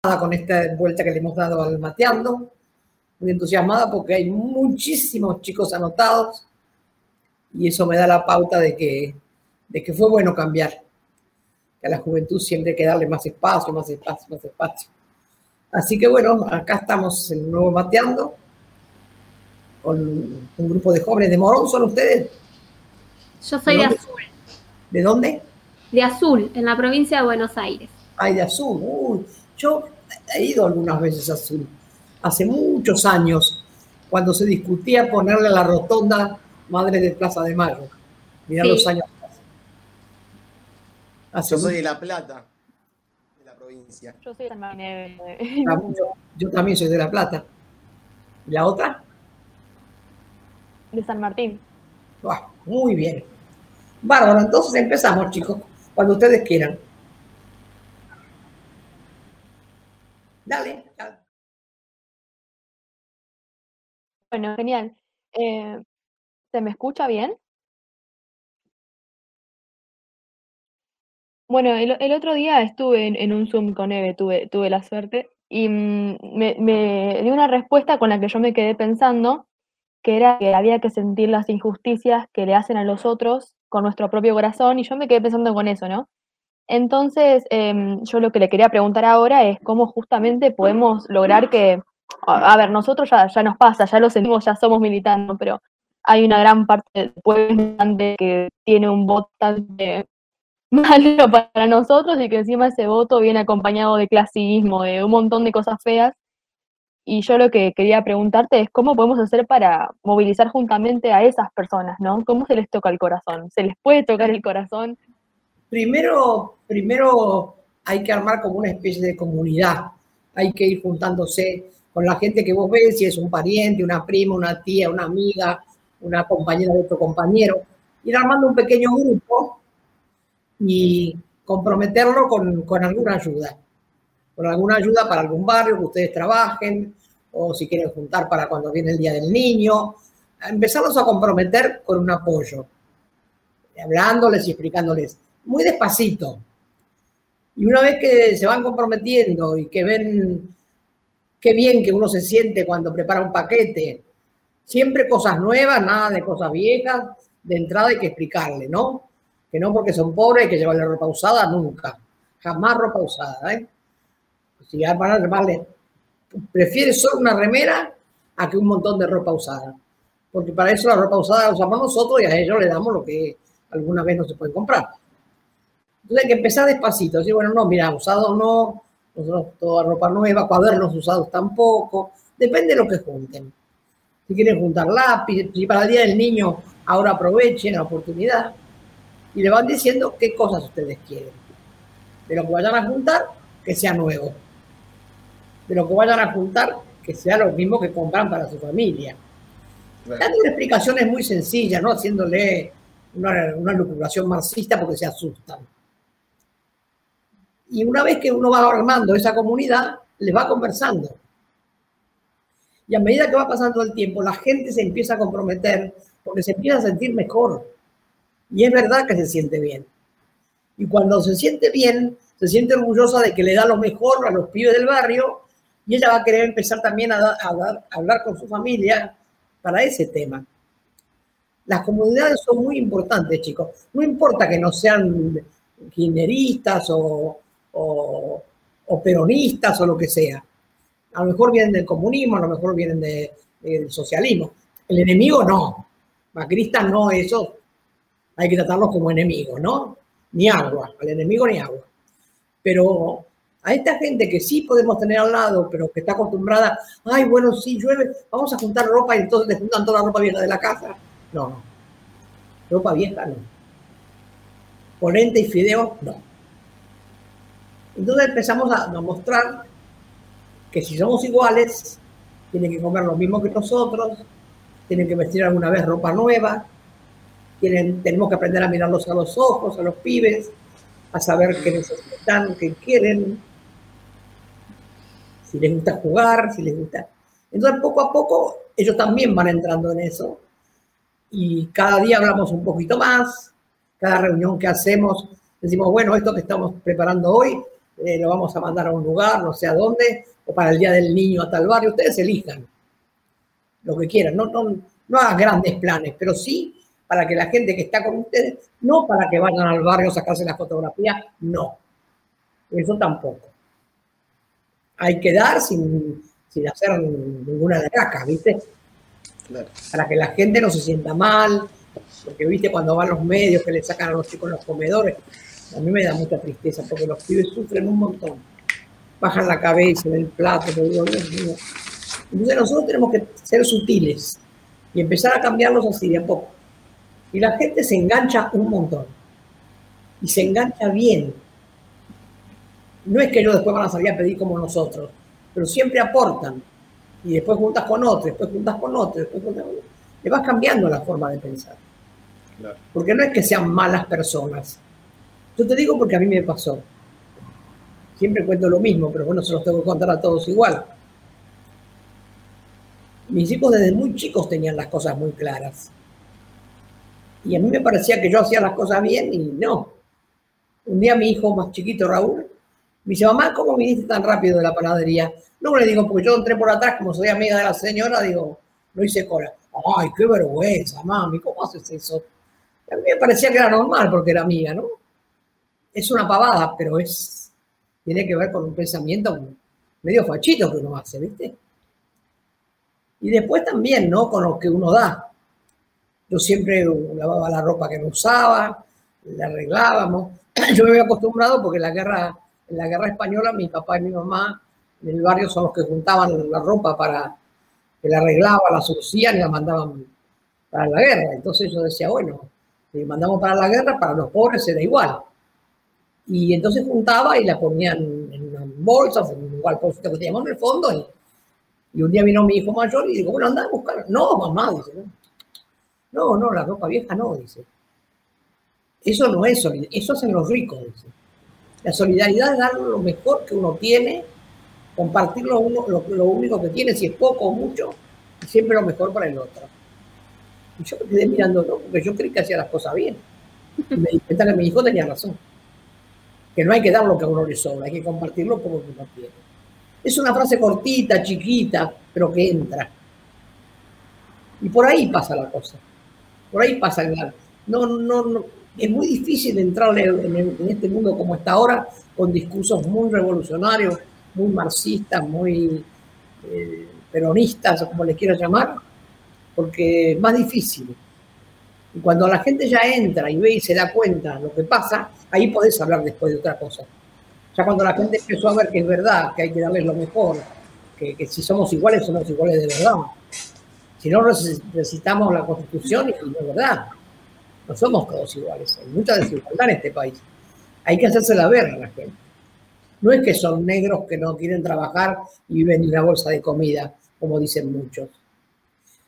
con esta vuelta que le hemos dado al mateando, muy entusiasmada porque hay muchísimos chicos anotados y eso me da la pauta de que, de que fue bueno cambiar. Que a la juventud siempre hay que darle más espacio, más espacio, más espacio. Así que bueno, acá estamos en nuevo mateando con un grupo de jóvenes de Morón, ¿son ustedes? Yo soy de, Azul. ¿De dónde? De Azul, en la provincia de Buenos Aires. Ay, de Azul. Uy, yo he ido algunas veces a Azul, hace muchos años, cuando se discutía ponerle la rotonda Madre de Plaza de Mayo. Mirá los años. Hace yo soy de La Plata, de la provincia. Yo soy de San ah, Yo, también soy de La Plata. ¿Y la otra? De San Martín. muy bien. Bárbaro, entonces empezamos, chicos, cuando ustedes quieran. Dale. Bueno, genial. Eh, ¿se me escucha bien? Bueno, el, otro día estuve en, un Zoom con Eve, tuve, tuve la suerte, y mm, me, me dio una respuesta con la que yo me quedé pensando, que era que había que sentir las injusticias que le hacen a los otros con nuestro propio corazón, y yo me quedé pensando con eso, ¿no? Entonces, em, yo lo que le quería preguntar ahora es cómo justamente podemos lograr que, a, ver, nosotros ya, ya nos pasa, ya lo sentimos, ya somos militantes, pero hay una gran parte del pueblo que tiene un voto bastante malo para nosotros y que encima ese voto viene acompañado de clasismo, de un montón de cosas feas. Y yo lo que quería preguntarte es cómo podemos hacer para movilizar juntamente a esas personas, ¿no? ¿Cómo se les toca el corazón? ¿Se les puede tocar el corazón? Primero, primero hay que armar como una especie de comunidad. Hay que ir juntándose con la gente que vos ves, si es un pariente, una prima, una tía, una amiga, una compañera de otro compañero. Ir armando un pequeño grupo y comprometerlo con, con alguna ayuda. Con alguna ayuda para algún barrio que ustedes trabajen, o si quieren juntar para cuando viene el Día del Niño. Empezarlos a comprometer con un apoyo, hablándoles y explicándoles muy despacito. Y una vez que se van comprometiendo y que ven qué bien que uno se siente cuando prepara un paquete, siempre cosas nuevas, nada de cosas viejas, de entrada hay que explicarle, ¿no? Que no porque son pobres hay que llevarle ropa usada nunca, jamás ropa usada, ¿eh? Si van a llevarle, prefiere solo una remera a que un montón de ropa usada, porque para eso la ropa usada la usamos nosotros y a ellos le damos lo que alguna vez no se puede comprar. Entonces hay que empezar despacito, decir, bueno, no, mira, usado no, nosotros toda ropa nueva, cuadernos usados tampoco, depende de lo que junten. Si quieren juntar lápiz, si para el Día del Niño ahora aprovechen la oportunidad y le van diciendo qué cosas ustedes quieren. De lo que vayan a juntar, que sea nuevo. De lo que vayan a juntar, que sea lo mismo que compran para su familia. Dando una explicación es muy sencilla, no haciéndole una, una lucuración marxista porque se asustan. Y una vez que uno va armando esa comunidad, les va conversando. Y a medida que va pasando el tiempo, la gente se empieza a comprometer porque se empieza a sentir mejor. Y es verdad que se siente bien. Y cuando se siente bien, se siente orgullosa de que le da lo mejor a los pibes del barrio y ella va a querer empezar también a, hablar con su familia para ese tema. Las comunidades son muy importantes, chicos. No importa que no sean kirchneristas o, o, peronistas o lo que sea. A lo mejor vienen del comunismo, a lo mejor vienen del socialismo. El enemigo no. Macristas no, eso hay que tratarlos como enemigos, ¿no? Ni agua, al enemigo ni agua. Pero a esta gente que sí podemos tener al lado, pero que está acostumbrada, ay, bueno, sí, llueve, vamos a juntar ropa y entonces te juntan toda la ropa vieja de la casa. No, no. Ropa vieja no. Ponente y fideo, no. Entonces empezamos a, mostrar que si somos iguales, tienen que comer lo mismo que nosotros, tienen que vestir alguna vez ropa nueva, tienen, tenemos que aprender a mirarlos a los ojos, a los pibes, a saber qué necesitan, qué quieren, si les gusta jugar, si les gusta. Entonces, poco a poco, ellos también van entrando en eso. Y cada día hablamos un poquito más, cada reunión que hacemos, decimos, bueno, esto que estamos preparando hoy eh, lo vamos a mandar a un lugar, no sé a dónde, o para el Día del Niño a tal barrio, ustedes elijan lo que quieran, no, no, no hagan grandes planes, pero sí para que la gente que está con ustedes, no para que vayan al barrio a sacarse la fotografía, no, eso tampoco. Hay que dar sin, sin hacer ninguna draca, ¿viste? Para que la gente no se sienta mal, porque viste cuando van los medios que le sacan a los chicos los comedores, a mí me da mucha tristeza porque los pibes sufren un montón. Bajan la cabeza en el plato, digo, Dios mío. Entonces nosotros tenemos que ser sutiles y empezar a cambiarlos así de a poco. Y la gente se engancha un montón. Y se engancha bien. No es que ellos después van a salir a pedir como nosotros, pero siempre aportan. Y después juntas con otro, después juntas con otro, después juntas con otro. Le vas cambiando la forma de pensar. Porque no es que sean malas personas. Yo te digo porque a mí me pasó. Siempre cuento lo mismo, pero bueno, se los tengo que contar a todos igual. Mis hijos desde muy chicos tenían las cosas muy claras. Y a mí me parecía que yo hacía las cosas bien y no. Un día mi hijo más chiquito, Raúl, me dice, mamá, ¿cómo viniste tan rápido de la panadería? No le digo, porque yo entré por atrás, como soy amiga de la señora, digo, no hice cola. Ay, qué vergüenza, mami, ¿cómo haces eso? A mí me parecía que era normal porque era amiga, ¿no? Es una pavada, pero es tiene que ver con un pensamiento medio fachito que uno hace, ¿viste? Y después también, ¿no? Con lo que uno da. Yo siempre lavaba la ropa que no usaba, la arreglábamos. Yo me había acostumbrado porque en la guerra, en la guerra española mi papá y mi mamá en el barrio son los que juntaban la ropa para que la arreglaban, la surcían y la mandaban para la guerra. Entonces yo decía, bueno, si mandamos para la guerra, para los pobres era igual. Y entonces juntaba y la ponían en bolsas, en un galponcito que teníamos en el fondo. Y, un día vino mi hijo mayor y digo, bueno, anda a buscar. No, mamá, dice, no. No, no, la ropa vieja no, dice. Eso no es solidaridad, eso hacen los ricos, dice. La solidaridad es dar lo mejor que uno tiene, compartir lo, uno, lo, lo único que tiene, si es poco o mucho, siempre lo mejor para el otro. Y yo me quedé mirando, ¿no? porque yo creí que hacía las cosas bien. Y me di cuenta que mi hijo tenía razón. Que no hay que dar lo que a uno le sobra, hay que compartirlo como que uno tiene. Es una frase cortita, chiquita, pero que entra. Y por ahí pasa la cosa. Por ahí pasa el no, no, no. Es muy difícil entrar en, este mundo como está ahora, con discursos muy revolucionarios, muy marxistas, muy eh, peronistas, como les quieras llamar, porque es más difícil. Y cuando la gente ya entra y ve y se da cuenta lo que pasa, ahí podés hablar después de otra cosa. Ya cuando la gente empezó a ver que es verdad, que hay que darles lo mejor, que, que si somos iguales, somos iguales de verdad. Si no necesitamos la constitución, y de verdad, no somos todos iguales. Hay mucha desigualdad en este país. Hay que hacérsela ver a la gente. No es que son negros que no quieren trabajar y viven en la bolsa de comida, como dicen muchos.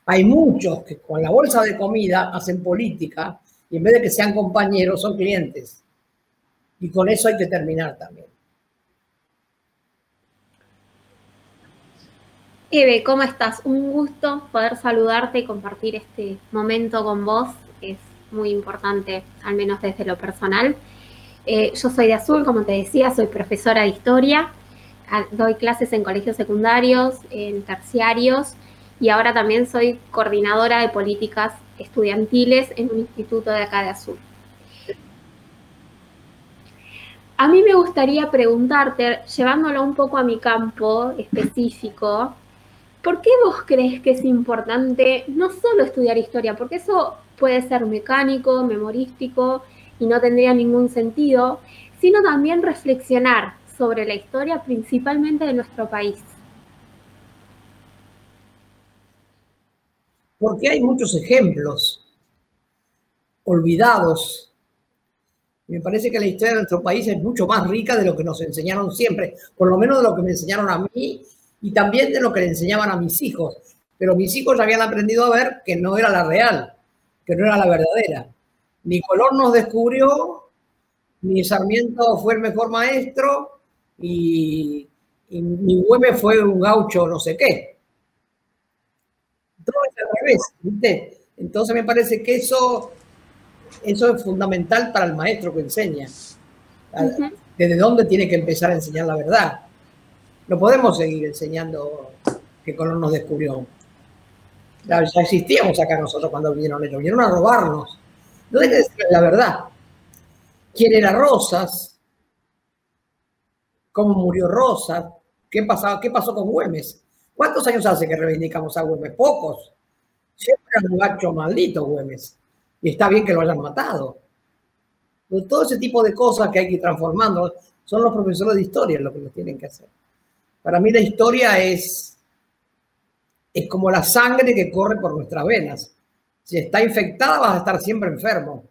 Hay muchos que con la bolsa de comida hacen política y en vez de que sean compañeros son clientes. Y con eso hay que terminar también. Eve, ¿cómo estás? Un gusto poder saludarte y compartir este momento con vos. Es muy importante, al menos desde lo personal. Eh, yo soy de Azul, como te decía, soy profesora de historia. Doy clases en colegios secundarios, en terciarios y ahora también soy coordinadora de políticas estudiantiles en un instituto de acá de Azul. A mí me gustaría preguntarte, llevándolo un poco a mi campo específico, ¿por qué vos crees que es importante no solo estudiar historia? Porque eso puede ser mecánico, memorístico y no tendría ningún sentido, sino también reflexionar sobre la historia principalmente de nuestro país. Porque hay muchos ejemplos olvidados. Me parece que la historia de nuestro país es mucho más rica de lo que nos enseñaron siempre, por lo menos de lo que me enseñaron a mí y también de lo que le enseñaban a mis hijos. Pero mis hijos habían aprendido a ver que no era la real, que no era la verdadera. Ni Colón nos descubrió, ni Sarmiento fue el mejor maestro, y, ni Güemes fue un gaucho no sé qué es al revés, ¿viste? Entonces me parece que eso, eso es fundamental para el maestro que enseña. desde dónde tiene que empezar a enseñar la verdad. No podemos seguir enseñando que Colón nos descubrió. Ya, existíamos acá nosotros cuando vinieron ellos, vinieron a robarnos. No hay que decir la verdad. ¿Quién era Rosas? ¿Cómo murió Rosas? ¿Qué, pasaba, ¿Qué pasó con Güemes? ¿Cuántos años hace que reivindicamos a Güemes? Pocos. Siempre era un gacho maldito Güemes. Y está bien que lo hayan matado. todo ese tipo de cosas que hay que ir transformando son los profesores de historia los que lo tienen que hacer. Para mí la historia es, es como la sangre que corre por nuestras venas. Si está infectada vas a estar siempre enfermo.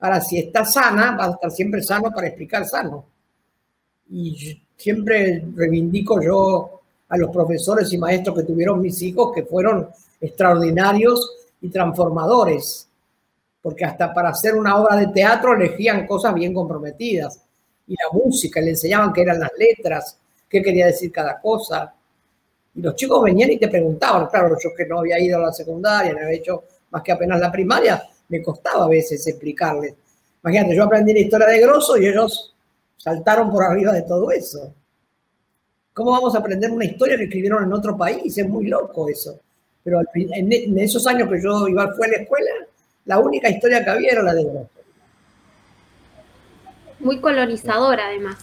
Ahora, si está sana, vas a estar siempre sano para explicar sano. Y siempre reivindico yo a los profesores y maestros que tuvieron mis hijos, que fueron extraordinarios y transformadores, porque hasta para hacer una obra de teatro elegían cosas bien comprometidas. Y la música, le enseñaban qué eran las letras, qué quería decir cada cosa. Y los chicos venían y te preguntaban, claro, yo que no había ido a la secundaria, no había hecho más que apenas la primaria, me costaba a veces explicarles. Imagínate, yo aprendí la historia de Grosso y ellos saltaron por arriba de todo eso. ¿Cómo vamos a aprender una historia que escribieron en otro país? Es muy loco eso. Pero en esos años que yo iba fue a la escuela, la única historia que había era la de Grosso. Muy colonizadora, además.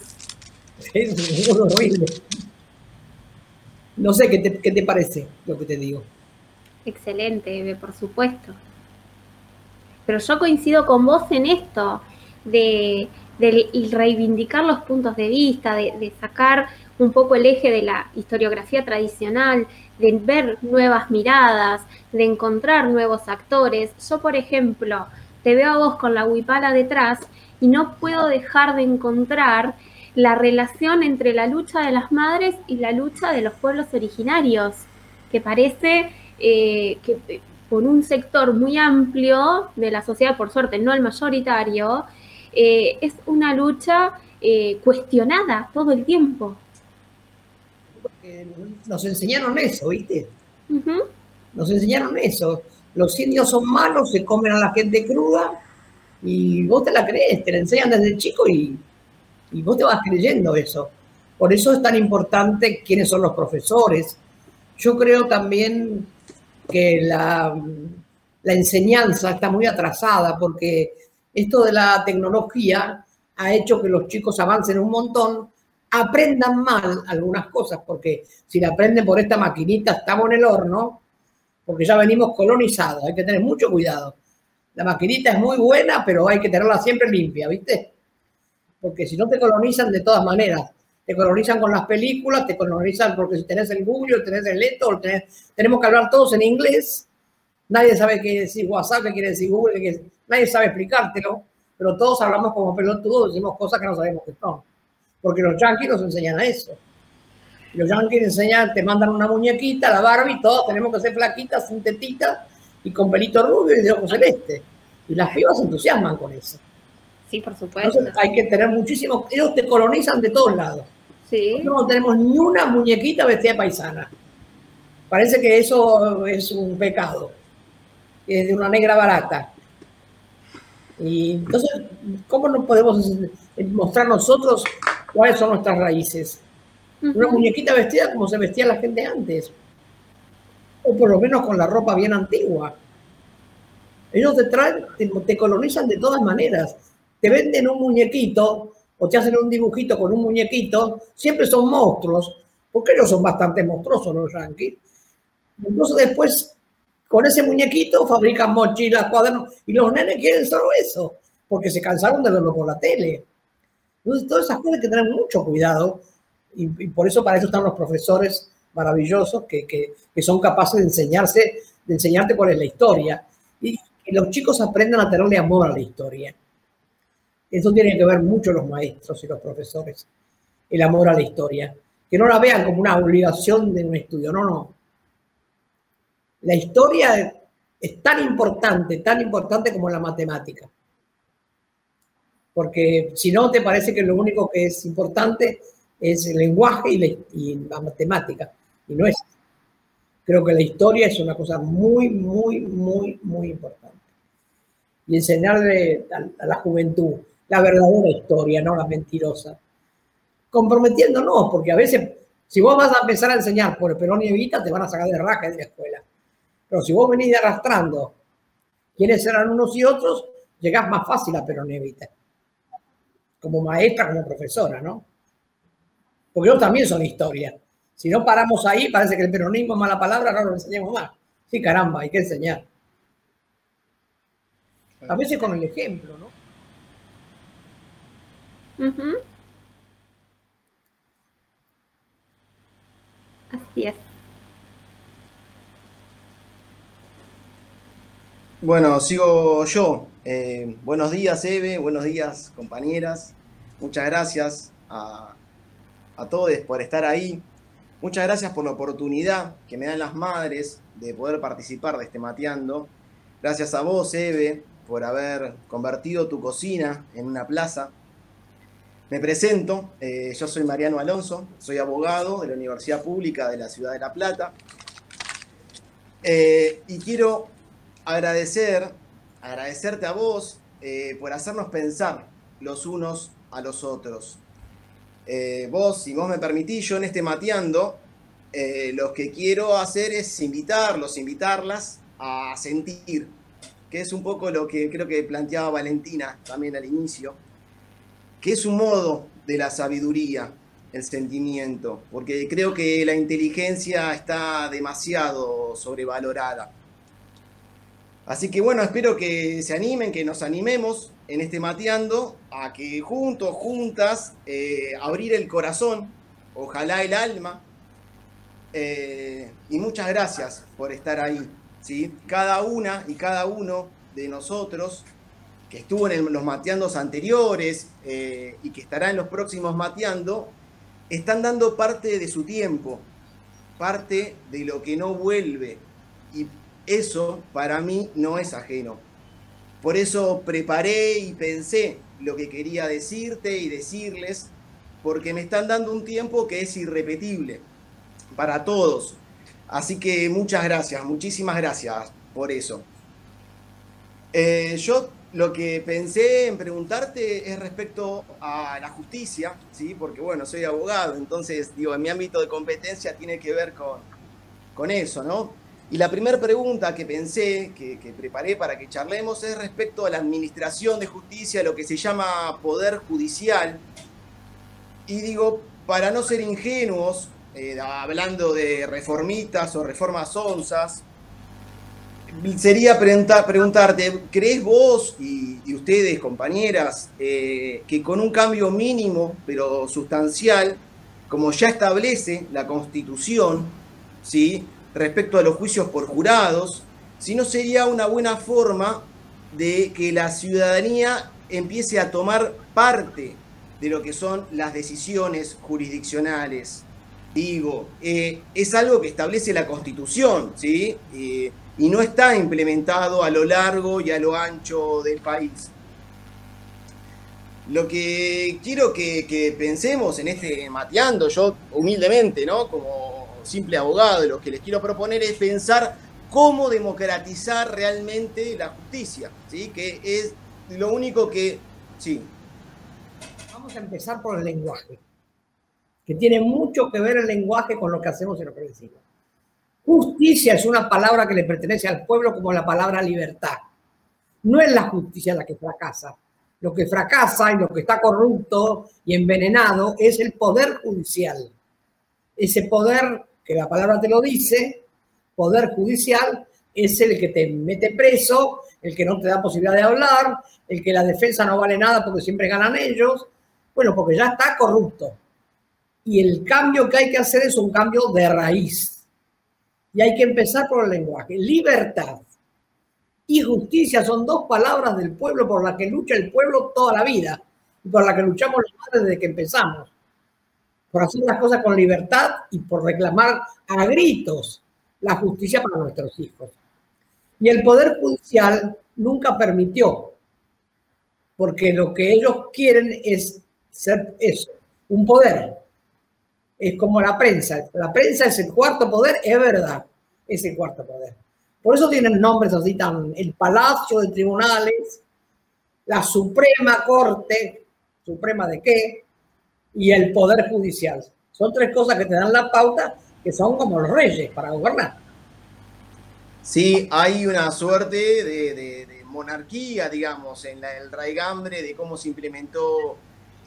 Es horrible. No sé, ¿qué te, ¿qué te parece lo que te digo? Excelente, por supuesto. Pero yo coincido con vos en esto, de, reivindicar los puntos de vista, de, sacar un poco el eje de la historiografía tradicional, de ver nuevas miradas, de encontrar nuevos actores. Yo, por ejemplo, te veo a vos con la huipala detrás y no puedo dejar de encontrar la relación entre la lucha de las madres y la lucha de los pueblos originarios, que parece eh, que por un sector muy amplio de la sociedad, por suerte no el mayoritario, eh, es una lucha eh, cuestionada todo el tiempo. Nos enseñaron eso, ¿viste? Nos enseñaron eso. Los indios son malos, se comen a la gente cruda y vos te la crees, te la enseñan desde chico y, y vos te vas creyendo eso. Por eso es tan importante quiénes son los profesores. Yo creo también que la, enseñanza está muy atrasada porque esto de la tecnología ha hecho que los chicos avancen un montón, aprendan mal algunas cosas, porque si la aprenden por esta maquinita estamos en el horno, porque ya venimos colonizados, hay que tener mucho cuidado. La maquinita es muy buena, pero hay que tenerla siempre limpia, ¿viste? Porque si no te colonizan de todas maneras te colonizan con las películas, te colonizan porque si tenés el Google, tenés el Eto, tenemos que hablar todos en inglés. Nadie sabe qué decir WhatsApp, qué quiere decir Google, nadie sabe explicártelo, pero todos hablamos como pelotudos, decimos cosas que no sabemos qué son. Porque los yankees nos enseñan a eso. Los yankees enseñan, te mandan una muñequita, la Barbie, todos tenemos que ser flaquitas, sin y con pelito rubio y de ojos celeste. Y las pibas se entusiasman con eso. Sí, por supuesto. Entonces hay que tener muchísimo, ellos te colonizan de todos lados. No tenemos ni una muñequita vestida paisana. Parece que eso es un pecado. Es de una negra barata. Y entonces, ¿cómo nos podemos mostrar nosotros cuáles son nuestras raíces? Una muñequita vestida como se vestía la gente antes. O por lo menos con la ropa bien antigua. Ellos te traen, te colonizan de todas maneras. Te venden un muñequito o te hacen un dibujito con un muñequito, siempre son monstruos, porque ellos son bastante monstruosos los yankees. Entonces después, con ese muñequito, fabrican mochilas, cuadernos, y los nenes quieren solo eso, porque se cansaron de verlo por la tele. Entonces, todas esas cosas hay que tener mucho cuidado, y, por eso para eso están los profesores maravillosos que, que, son capaces de enseñarse, de enseñarte cuál es la historia, y que los chicos aprendan a tenerle amor a la historia. Eso tiene que ver mucho los maestros y los profesores, el amor a la historia. Que no la vean como una obligación de un estudio, no, no. La historia es tan importante, tan importante como la matemática. Porque si no, te parece que lo único que es importante es el lenguaje y la, matemática. Y no es. Creo que la historia es una cosa muy, muy, muy, muy importante. Y enseñarle a la juventud la verdadera historia, no la mentirosa. Comprometiéndonos, porque a veces, si vos vas a empezar a enseñar por Perón y Evita, te van a sacar de raja de la escuela. Pero si vos venís arrastrando quiénes eran unos y otros, llegás más fácil a Perón y Evita. Como maestra, como profesora, ¿no? Porque ellos también son historia. Si no paramos ahí, parece que el peronismo es mala palabra, no lo enseñamos más. Sí, caramba, hay que enseñar. A veces con el ejemplo, ¿no? Así es. Bueno, sigo yo. Eh, buenos días, Eve. Buenos días, compañeras. Muchas gracias a, a todos por estar ahí. Muchas gracias por la oportunidad que me dan las madres de poder participar de este Mateando. Gracias a vos, Eve, por haber convertido tu cocina en una plaza. Me presento, eh, yo soy Mariano Alonso, soy abogado de la Universidad Pública de la Ciudad de La Plata. Eh, y quiero agradecer, agradecerte a vos eh, por hacernos pensar los unos a los otros. vos, si vos me permitís, yo en este mateando, lo que quiero hacer es invitarlos, invitarlas a sentir, que es un poco lo que creo que planteaba Valentina también al inicio que es un modo de la sabiduría, el sentimiento, porque creo que la inteligencia está demasiado sobrevalorada. Así que bueno, espero que se animen, que nos animemos en este mateando a que juntos, juntas, eh, abrir el corazón, ojalá el alma. Eh, y muchas gracias por estar ahí. ¿sí? Cada una y cada uno de nosotros que estuvo en los mateandos anteriores eh, y que estará en los próximos mateando, están dando parte de su tiempo, parte de lo que no vuelve. Y eso para mí no es ajeno. Por eso preparé y pensé lo que quería decirte y decirles, porque me están dando un tiempo que es irrepetible para todos. Así que muchas gracias, muchísimas gracias por eso. Eh, yo lo que pensé en preguntarte es respecto a la justicia, ¿sí? porque bueno, soy abogado, entonces digo, en mi ámbito de competencia tiene que ver con, con eso, ¿no? Y la primera pregunta que pensé, que, preparé para que charlemos, es respecto a la administración de justicia, lo que se llama poder judicial. Y digo, para no ser ingenuos, eh, hablando de reformitas o reformas onzas, sería preguntarte, ¿crees vos y, ustedes, compañeras, eh, que con un cambio mínimo, pero sustancial, como ya establece la Constitución, ¿sí? Respecto a los juicios por jurados, si no sería una buena forma de que la ciudadanía empiece a tomar parte de lo que son las decisiones jurisdiccionales? Digo, eh, es algo que establece la Constitución, ¿sí? Eh, y no está implementado a lo largo y a lo ancho del país. Lo que quiero que, pensemos en este mateando, yo humildemente, ¿no? Como simple abogado, lo que les quiero proponer es pensar cómo democratizar realmente la justicia, ¿sí? Que es lo único que... Sí. Vamos a empezar por el lenguaje, que tiene mucho que ver el lenguaje con lo que hacemos y lo que decimos. Justicia es una palabra que le pertenece al pueblo como la palabra libertad. No es la justicia la que fracasa. Lo que fracasa y lo que está corrupto y envenenado es el poder judicial. Ese poder, que la palabra te lo dice, poder judicial, es el que te mete preso, el que no te da posibilidad de hablar, el que la defensa no vale nada porque siempre ganan ellos. Bueno, porque ya está corrupto. Y el cambio que hay que hacer es un cambio de raíz y hay que empezar por el lenguaje. Libertad y justicia son dos palabras del pueblo por las que lucha el pueblo toda la vida y por las que luchamos desde que empezamos. Por hacer las cosas con libertad y por reclamar a gritos la justicia para nuestros hijos. Y el Poder Judicial nunca permitió, porque lo que ellos quieren es ser eso, un poder, es como la prensa. La prensa es el cuarto poder, es verdad, es el cuarto poder. Por eso tienen nombres así tan, el Palacio de Tribunales, la Suprema Corte, Suprema de qué, y el Poder Judicial. Son tres cosas que te dan la pauta que son como los reyes para gobernar. Sí, hay una suerte de, monarquía, digamos, en el raigambre de cómo se implementó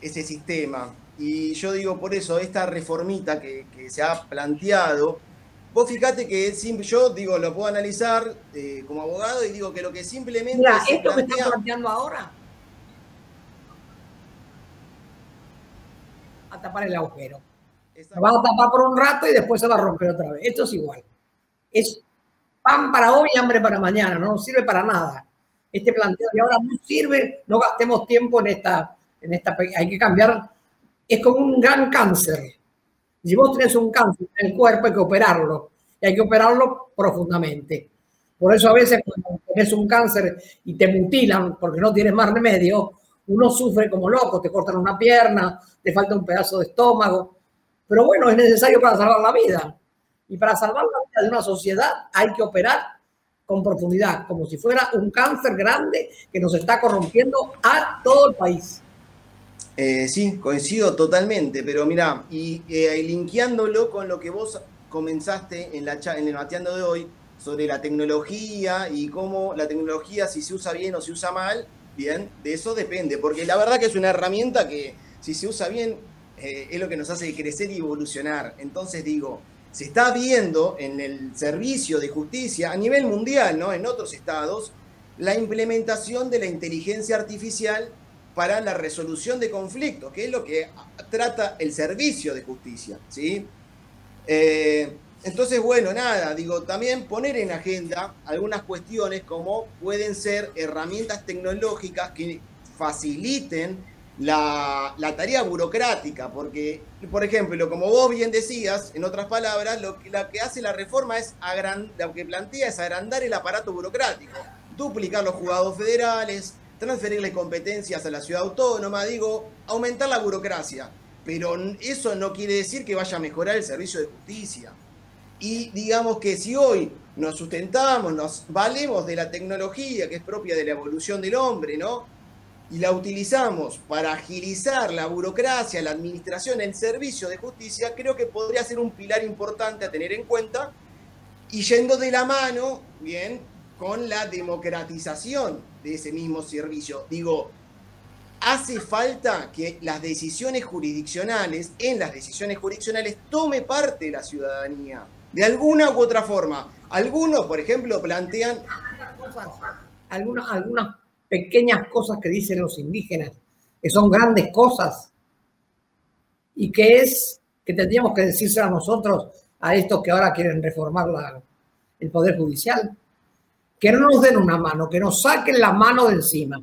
ese sistema. Y yo digo, por eso, esta reformita que, se ha planteado, vos fíjate que yo digo, lo puedo analizar eh, como abogado y digo que lo que simplemente... Mira, esto que está planteando ahora, a tapar el agujero. Se va a tapar por un rato y después se va a romper otra vez. Esto es igual. Es pan para hoy y hambre para mañana, no sirve para nada. Este planteo de ahora no sirve, no gastemos tiempo en esta, en esta, hay que cambiar, es como un gran cáncer. Si vos tenés un cáncer en el cuerpo hay que operarlo y hay que operarlo profundamente. Por eso a veces cuando tenés un cáncer y te mutilan porque no tienes más remedio, uno sufre como loco, te cortan una pierna, te falta un pedazo de estómago, pero bueno, es necesario para salvar la vida. Y para salvar la vida de una sociedad hay que operar con profundidad, como si fuera un cáncer grande que nos está corrompiendo a todo el país. Eh, sí, coincido totalmente, pero mira, y eh, linkeándolo con lo que vos comenzaste en, la, en el mateando de hoy sobre la tecnología y cómo la tecnología, si se usa bien o se usa mal, bien, de eso depende, porque la verdad que es una herramienta que si se usa bien eh, es lo que nos hace crecer y evolucionar. Entonces digo, se está viendo en el servicio de justicia a nivel mundial, ¿no? En otros estados, la implementación de la inteligencia artificial para la resolución de conflictos, que es lo que trata el servicio de justicia, ¿sí? Eh, entonces, bueno, nada, digo, también poner en agenda algunas cuestiones como pueden ser herramientas tecnológicas que faciliten la, tarea burocrática, porque, por ejemplo, como vos bien decías, en otras palabras, lo que, que hace la reforma es lo que plantea es agrandar el aparato burocrático, duplicar los juzgados federales, transferirle competencias a la ciudad autónoma, digo, aumentar la burocracia. Pero eso no quiere decir que vaya a mejorar el servicio de justicia. Y digamos que si hoy nos sustentamos, nos valemos de la tecnología que es propia de la evolución del hombre, ¿no? y la utilizamos para agilizar la burocracia, la administración, el servicio de justicia, creo que podría ser un pilar importante a tener en cuenta y yendo de la mano, bien, con la democratización de ese mismo servicio. Digo, hace falta que las decisiones jurisdiccionales, en las decisiones jurisdiccionales, tome parte la ciudadanía, de alguna u otra forma. Algunos, por ejemplo, plantean... Algunas, algunas pequeñas cosas que dicen los indígenas, que son grandes cosas, y que es que tendríamos que decirse a nosotros, a estos que ahora quieren reformar el Poder Judicial, que no nos den una mano, que nos saquen la mano de encima,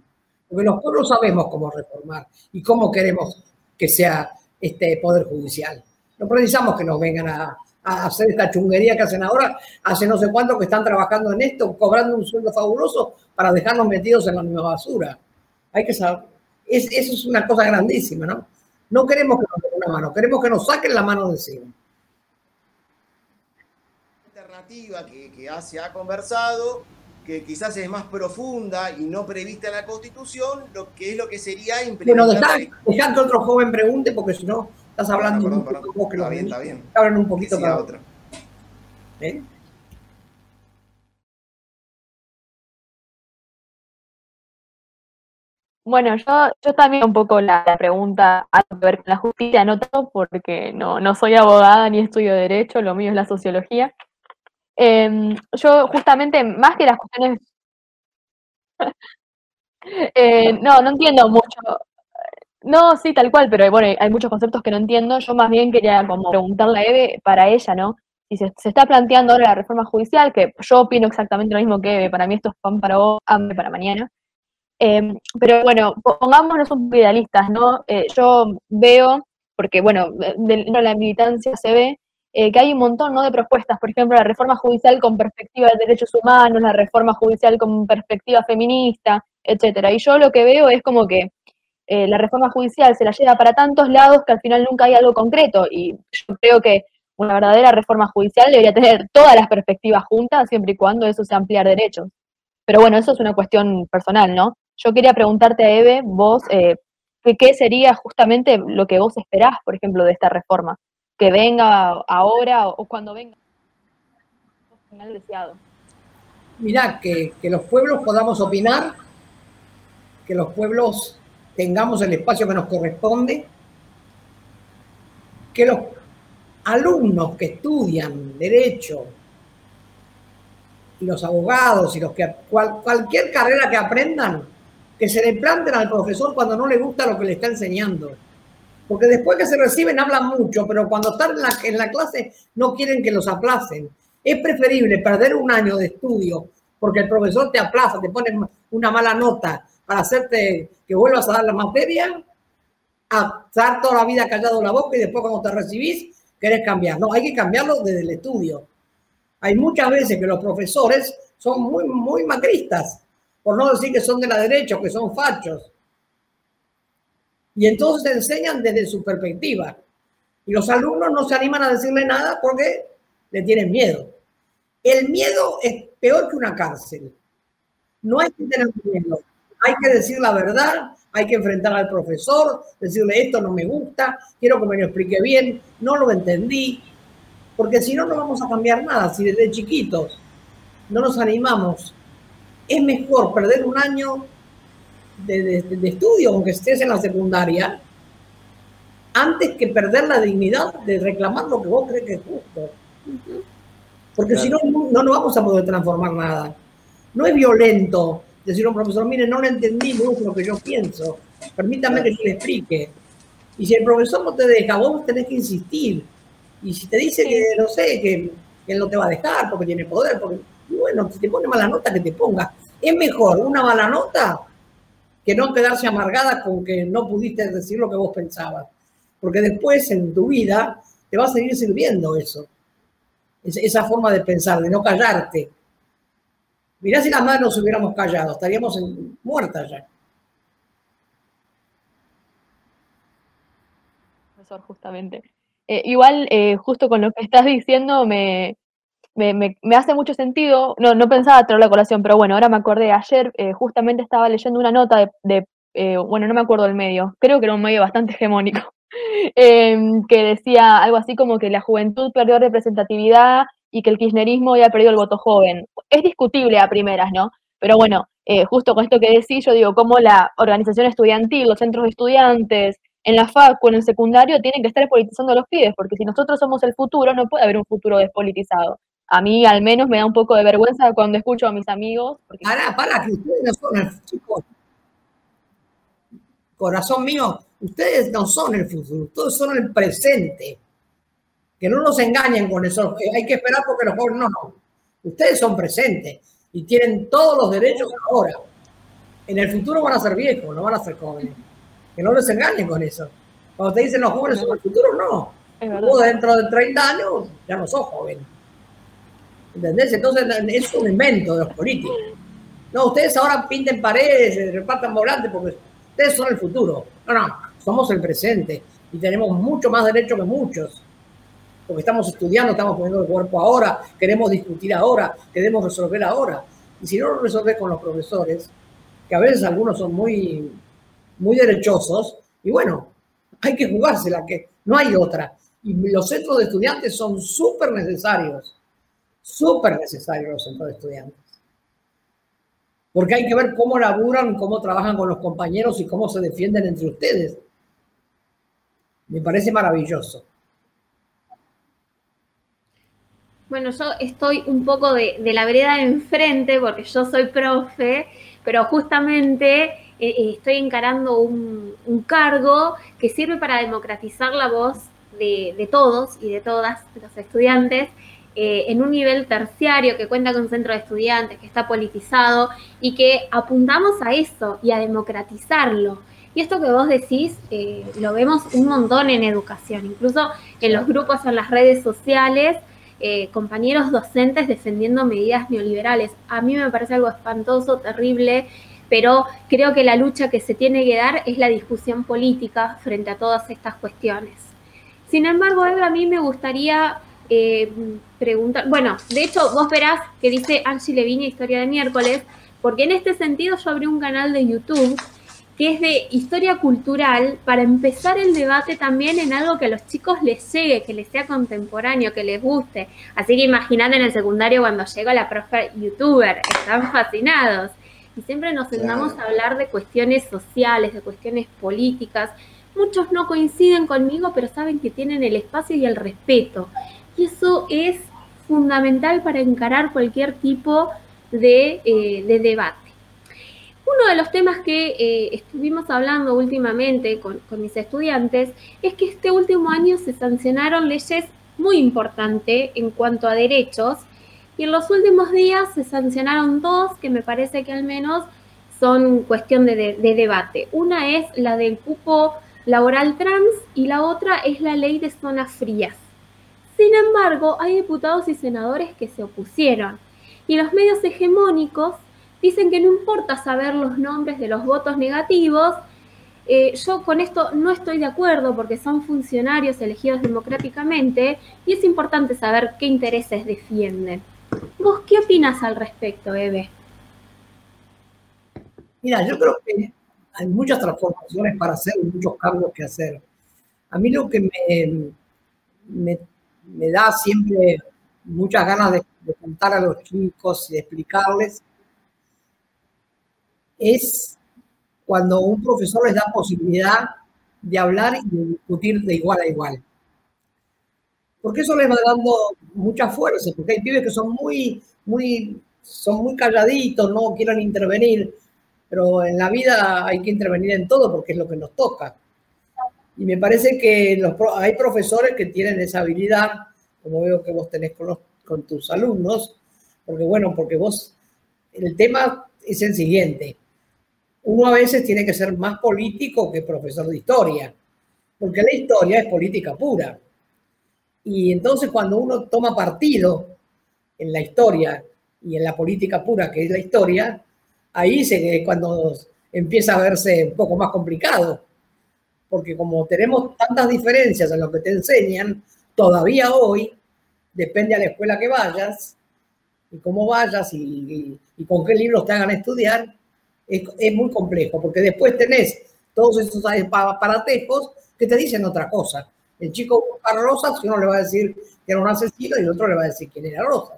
porque los pueblos sabemos cómo reformar y cómo queremos que sea este Poder Judicial. No precisamos que nos vengan a, a hacer esta chunguería que hacen ahora, hace no sé cuánto que están trabajando en esto, cobrando un sueldo fabuloso para dejarnos metidos en la misma basura. Hay que saber, eso es una cosa grandísima, ¿no? No queremos que nos den una mano, queremos que nos saquen la mano de encima. Alternativa que, que se ha conversado, que quizás es más profunda y no prevista en la Constitución, lo que es lo que sería implementar... Bueno, dejar que otro joven pregunte, porque si no, Estás hablando un poco está bien, está bien. Hablan un poquito para otra. ¿Eh? Bueno, yo, yo también un poco la, pregunta a ver con la justicia, no todo porque no, no soy abogada ni estudio derecho, lo mío es la sociología. Em, yo justamente, más que las cuestiones... Eh, no, no entiendo mucho. No, sí, tal cual, pero bueno, hay muchos conceptos que no entiendo. Yo más bien quería como preguntarle a Eve para ella, ¿no? Si se, está planteando ahora la reforma judicial, que yo opino exactamente lo mismo que Eve, para mí esto es pan para vos, hambre para mañana. Em, pero bueno, pongámonos un poco idealistas, ¿no? Eh, yo veo, porque bueno, de, la militancia se ve eh, que hay un montón ¿no? de propuestas, por ejemplo, la reforma judicial con perspectiva de derechos humanos, la reforma judicial con perspectiva feminista, etcétera. Y yo lo que veo es como que eh, la reforma judicial se la lleva para tantos lados que al final nunca hay algo concreto. Y yo creo que una verdadera reforma judicial debería tener todas las perspectivas juntas, siempre y cuando eso sea ampliar derechos. Pero bueno, eso es una cuestión personal, ¿no? yo quería preguntarte a Eve, vos, eh, ¿qué sería justamente lo que vos esperás, por ejemplo, de esta reforma? Que venga ahora o, cuando venga. Mirá, que, que los pueblos podamos opinar, que los pueblos tengamos el espacio que nos corresponde, que los alumnos que estudian derecho y los abogados y los que cualquier carrera que aprendan, que se le planten al profesor cuando no le gusta lo que le está enseñando. Porque después que se reciben hablan mucho, pero cuando están en la, en la clase no quieren que los aplacen. Es preferible perder un año de estudio porque el profesor te aplaza, te pone una mala nota para hacerte que vuelvas a dar la materia, a estar toda la vida callado la boca y después cuando te recibís querés cambiar. No, hay que cambiarlo desde el estudio. Hay muchas veces que los profesores son muy, muy macristas, por no decir que son de la derecha que son fachos. Y entonces enseñan desde su perspectiva. Y los alumnos no se animan a decirle nada porque le tienen miedo. El miedo es peor que una cárcel. No hay que tener miedo. Hay que decir la verdad, hay que enfrentar al profesor, decirle esto no me gusta, quiero que me lo explique bien, no lo entendí, porque si no, no vamos a cambiar nada. Si desde chiquitos no nos animamos, es mejor perder un año de, estudio, aunque estés en la secundaria, antes que perder la dignidad de reclamar lo que vos crees que es justo. Porque si no, no nos vamos a poder transformar nada. No es violento decir a un profesor, mire, no lo entendí, no es lo que yo pienso, permítame que yo le explique. Y si el profesor no te deja, vos tenés que insistir y si te dice que, no sé, que, él no te va a dejar porque tiene poder, porque, bueno, si te pone mala nota, que te ponga. Es mejor una mala nota que no quedarse amargada con que no pudiste decir lo que vos pensabas. Porque después en tu vida te va a seguir sirviendo eso. Esa forma de pensar, de no callarte. Mirá si las madres nos hubiéramos callado, estaríamos en, muertas ya. Profesor, justamente. Eh, igual, eh, justo con lo que estás diciendo, me, me, hace mucho sentido. No, no pensaba traer la colación, pero bueno, ahora me acordé. Ayer eh, justamente estaba leyendo una nota de, bueno, no me acuerdo del medio, creo que era un medio bastante hegemónico, em, que decía algo así como que la juventud perdió representatividad y que el kirchnerismo había perdido el voto joven. Es discutible a primeras, ¿no? Pero bueno, justo con esto que decís, yo digo, cómo la organización estudiantil, los centros de estudiantes, en la facu, en el secundario, tienen que estar politizando a los pibes, porque si nosotros somos el futuro, no puede haber un futuro despolitizado. A mí al menos me da un poco de vergüenza cuando escucho a mis amigos. Porque... Para, para, que ustedes no son el chicos. Corazón mío, ustedes no son el futuro, ustedes son el presente. Que no nos engañen con eso, hay que esperar porque los jóvenes no, no. Ustedes son presentes y tienen todos los derechos ahora. En el futuro van a ser viejos, no van a ser jóvenes que no les engañen con eso. Cuando te dicen los jóvenes son el futuro, no. Dentro de 30 años ya no sos joven. ¿Entendés? Entonces es un invento de los políticos. No, ustedes ahora pinten paredes, repartan volantes porque ustedes son el futuro. No, no, somos el presente y tenemos mucho más derecho que muchos. Porque estamos estudiando, estamos poniendo el cuerpo ahora, queremos discutir ahora, queremos resolver ahora. Y si no lo resolves con los profesores, que a veces algunos son muy muy derechosos, y bueno, hay que jugársela, que no hay otra. Y los centros de estudiantes son súper necesarios, súper necesarios los centros de estudiantes. Porque hay que ver cómo laburan, cómo trabajan con los compañeros y cómo se defienden entre ustedes. Me parece maravilloso. Bueno, yo estoy un poco de, la vereda enfrente porque yo soy profe, pero justamente eh, eh, estoy encarando un, cargo que sirve para democratizar la voz de, todos y de todas los estudiantes eh, en un nivel terciario que cuenta con un centro de estudiantes, que está politizado y que apuntamos a eso y a democratizarlo. Y esto que vos decís lo vemos un montón en educación, incluso en los grupos en las redes sociales, compañeros docentes defendiendo medidas neoliberales. A mí me parece algo espantoso, terrible, pero creo que la lucha que se tiene que dar es la discusión política frente a todas estas cuestiones. Sin embargo, a mí me gustaría eh, preguntar, bueno, de hecho vos verás que dice Angie Levine, Historia de miércoles, porque en este sentido yo abrí un canal de YouTube que es de historia cultural para empezar el debate también en algo que a los chicos les llegue, que les sea contemporáneo, que les guste. Así que imagínate en el secundario cuando llega la profe youtuber, están fascinados. Y siempre nos sentamos a hablar de cuestiones sociales, de cuestiones políticas. Muchos no coinciden conmigo, pero saben que tienen el espacio y el respeto. Y eso es fundamental para encarar cualquier tipo de, eh, de debate. Uno de los temas que eh, estuvimos hablando últimamente con, mis estudiantes es que este último año se sancionaron leyes muy importantes en cuanto a derechos y en los últimos días se sancionaron dos que me parece que al menos son cuestión de, de debate. Una es la del cupo laboral trans y la otra es la ley de zonas frías. Sin embargo, hay diputados y senadores que se opusieron y los medios hegemónicos dicen que no importa saber los nombres de los votos negativos. Eh, yo con esto no estoy de acuerdo porque son funcionarios elegidos democráticamente y es importante saber qué intereses defienden. ¿Vos qué opinas al respecto, Eve? Mira, yo creo que hay muchas transformaciones para hacer y muchos cambios que hacer. A mí lo que me, me, da siempre muchas ganas de, de contar a los chicos y de explicarles es cuando un profesor les da posibilidad de hablar y de discutir de igual a igual. Porque eso les va dando mucha fuerza, porque hay pibes que son muy, muy, son muy calladitos, no quieren intervenir, pero en la vida hay que intervenir en todo porque es lo que nos toca. Y me parece que hay profesores que tienen esa habilidad, como veo que vos tenés con tus alumnos, porque bueno, porque vos, el tema es el siguiente, uno a veces tiene que ser más político que profesor de historia, porque la historia es política pura. Y entonces cuando uno toma partido en la historia y en la política pura, que es la historia, ahí es cuando empieza a verse un poco más complicado, porque como tenemos tantas diferencias en lo que te enseñan, todavía hoy, depende a la escuela que vayas, y cómo vayas y, y con qué libros te hagan estudiar, es, muy complejo, porque después tenés todos esos paratejos que te dicen otra cosa. El chico busca Rosas y uno le va a decir que era un asesino y el otro le va a decir quién era Rosa.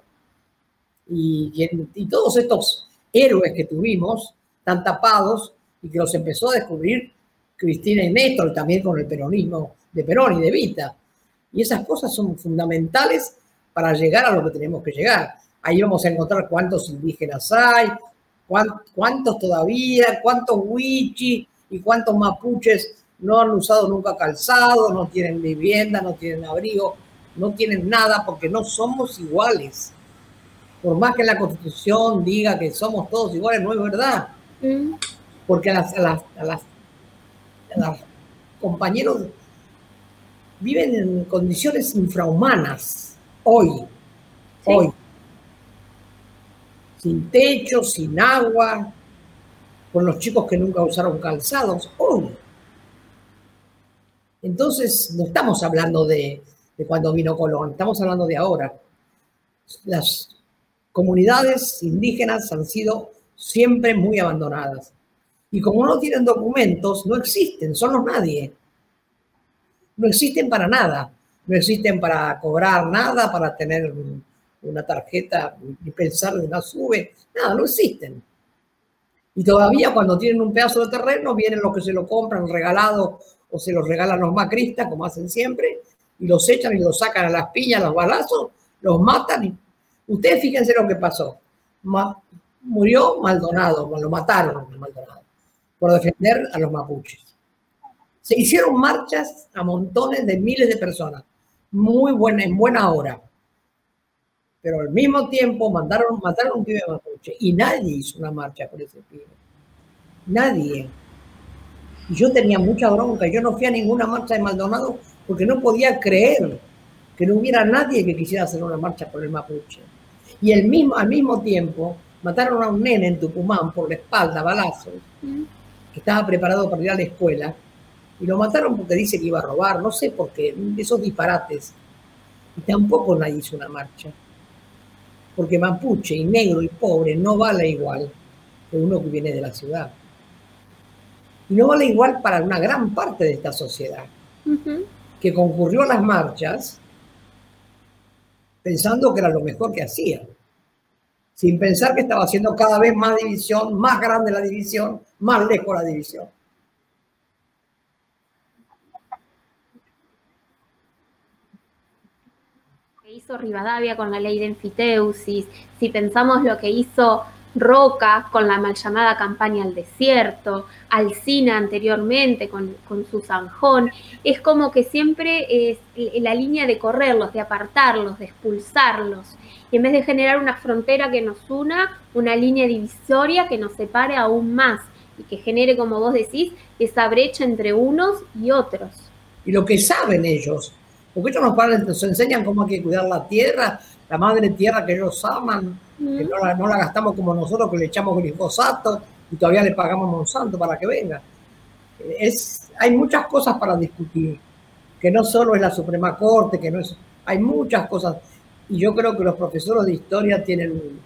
Y, y, todos estos héroes que tuvimos, tan tapados, y que los empezó a descubrir Cristina y Néstor, también con el peronismo de Perón y de Vita. Y esas cosas son fundamentales para llegar a lo que tenemos que llegar. Ahí vamos a encontrar cuántos indígenas hay, cuántos todavía, cuántos wichis y cuántos mapuches no han usado nunca calzado, no tienen vivienda, no tienen abrigo, no tienen nada porque no somos iguales. Por más que la constitución diga que somos todos iguales, no es verdad. Mm. Porque a las, a compañeros viven en condiciones infrahumanas hoy. Hoy sin techo, sin agua, con los chicos que nunca usaron calzados, hoy. Entonces, no estamos hablando de, de cuando vino Colón, estamos hablando de ahora. Las comunidades indígenas han sido siempre muy abandonadas. Y como no tienen documentos, no existen, son los nadie. No existen para nada. No existen para cobrar nada, para tener una tarjeta y pensar en una sube, nada, no existen. Y todavía cuando tienen un pedazo de terreno, vienen los que se lo compran regalado o se los regalan los macristas, como hacen siempre, y los echan y los sacan a las piñas, a los balazos, los matan. Y... Ustedes fíjense lo que pasó. murió Maldonado, lo mataron Maldonado, por defender a los mapuches. Se hicieron marchas a montones de miles de personas, muy buena, en buena hora pero al mismo tiempo mandaron, mataron a un pibe mapuche y nadie hizo una marcha por ese pibe. Nadie. Y yo tenía mucha bronca, yo no fui a ninguna marcha de Maldonado porque no podía creer que no hubiera nadie que quisiera hacer una marcha por el mapuche. Y el mismo, al mismo tiempo mataron a un nene en Tucumán por la espalda, balazos, que estaba preparado para ir a la escuela, y lo mataron porque dice que iba a robar, no sé por qué, esos disparates. Y tampoco nadie hizo una marcha porque mapuche y negro y pobre no vale igual. que uno que viene de la ciudad. Y no vale igual para una gran parte de esta sociedad, que concurrió a las marchas pensando que era lo mejor que hacía, sin pensar que estaba haciendo cada vez más división, más grande la división, más lejos la división. Rivadavia con la ley de enfiteusis, si pensamos lo que hizo Roca con la mal llamada campaña al desierto, Alcina anteriormente con, su zanjón, es como que siempre es la línea de correrlos, de apartarlos, de expulsarlos, y en vez de generar una frontera que nos una, una línea divisoria que nos separe aún más y que genere, como vos decís, esa brecha entre unos y otros. Y lo que saben ellos, porque ellos nos, nos enseñan cómo hay que cuidar la tierra, la madre tierra que ellos aman, que no la, no la, gastamos como nosotros, que le echamos glifosato y todavía le pagamos a Monsanto para que venga. Es, hay muchas cosas para discutir, que no solo es la Suprema Corte, que no es, hay muchas cosas. Y yo creo que los profesores de historia tienen un,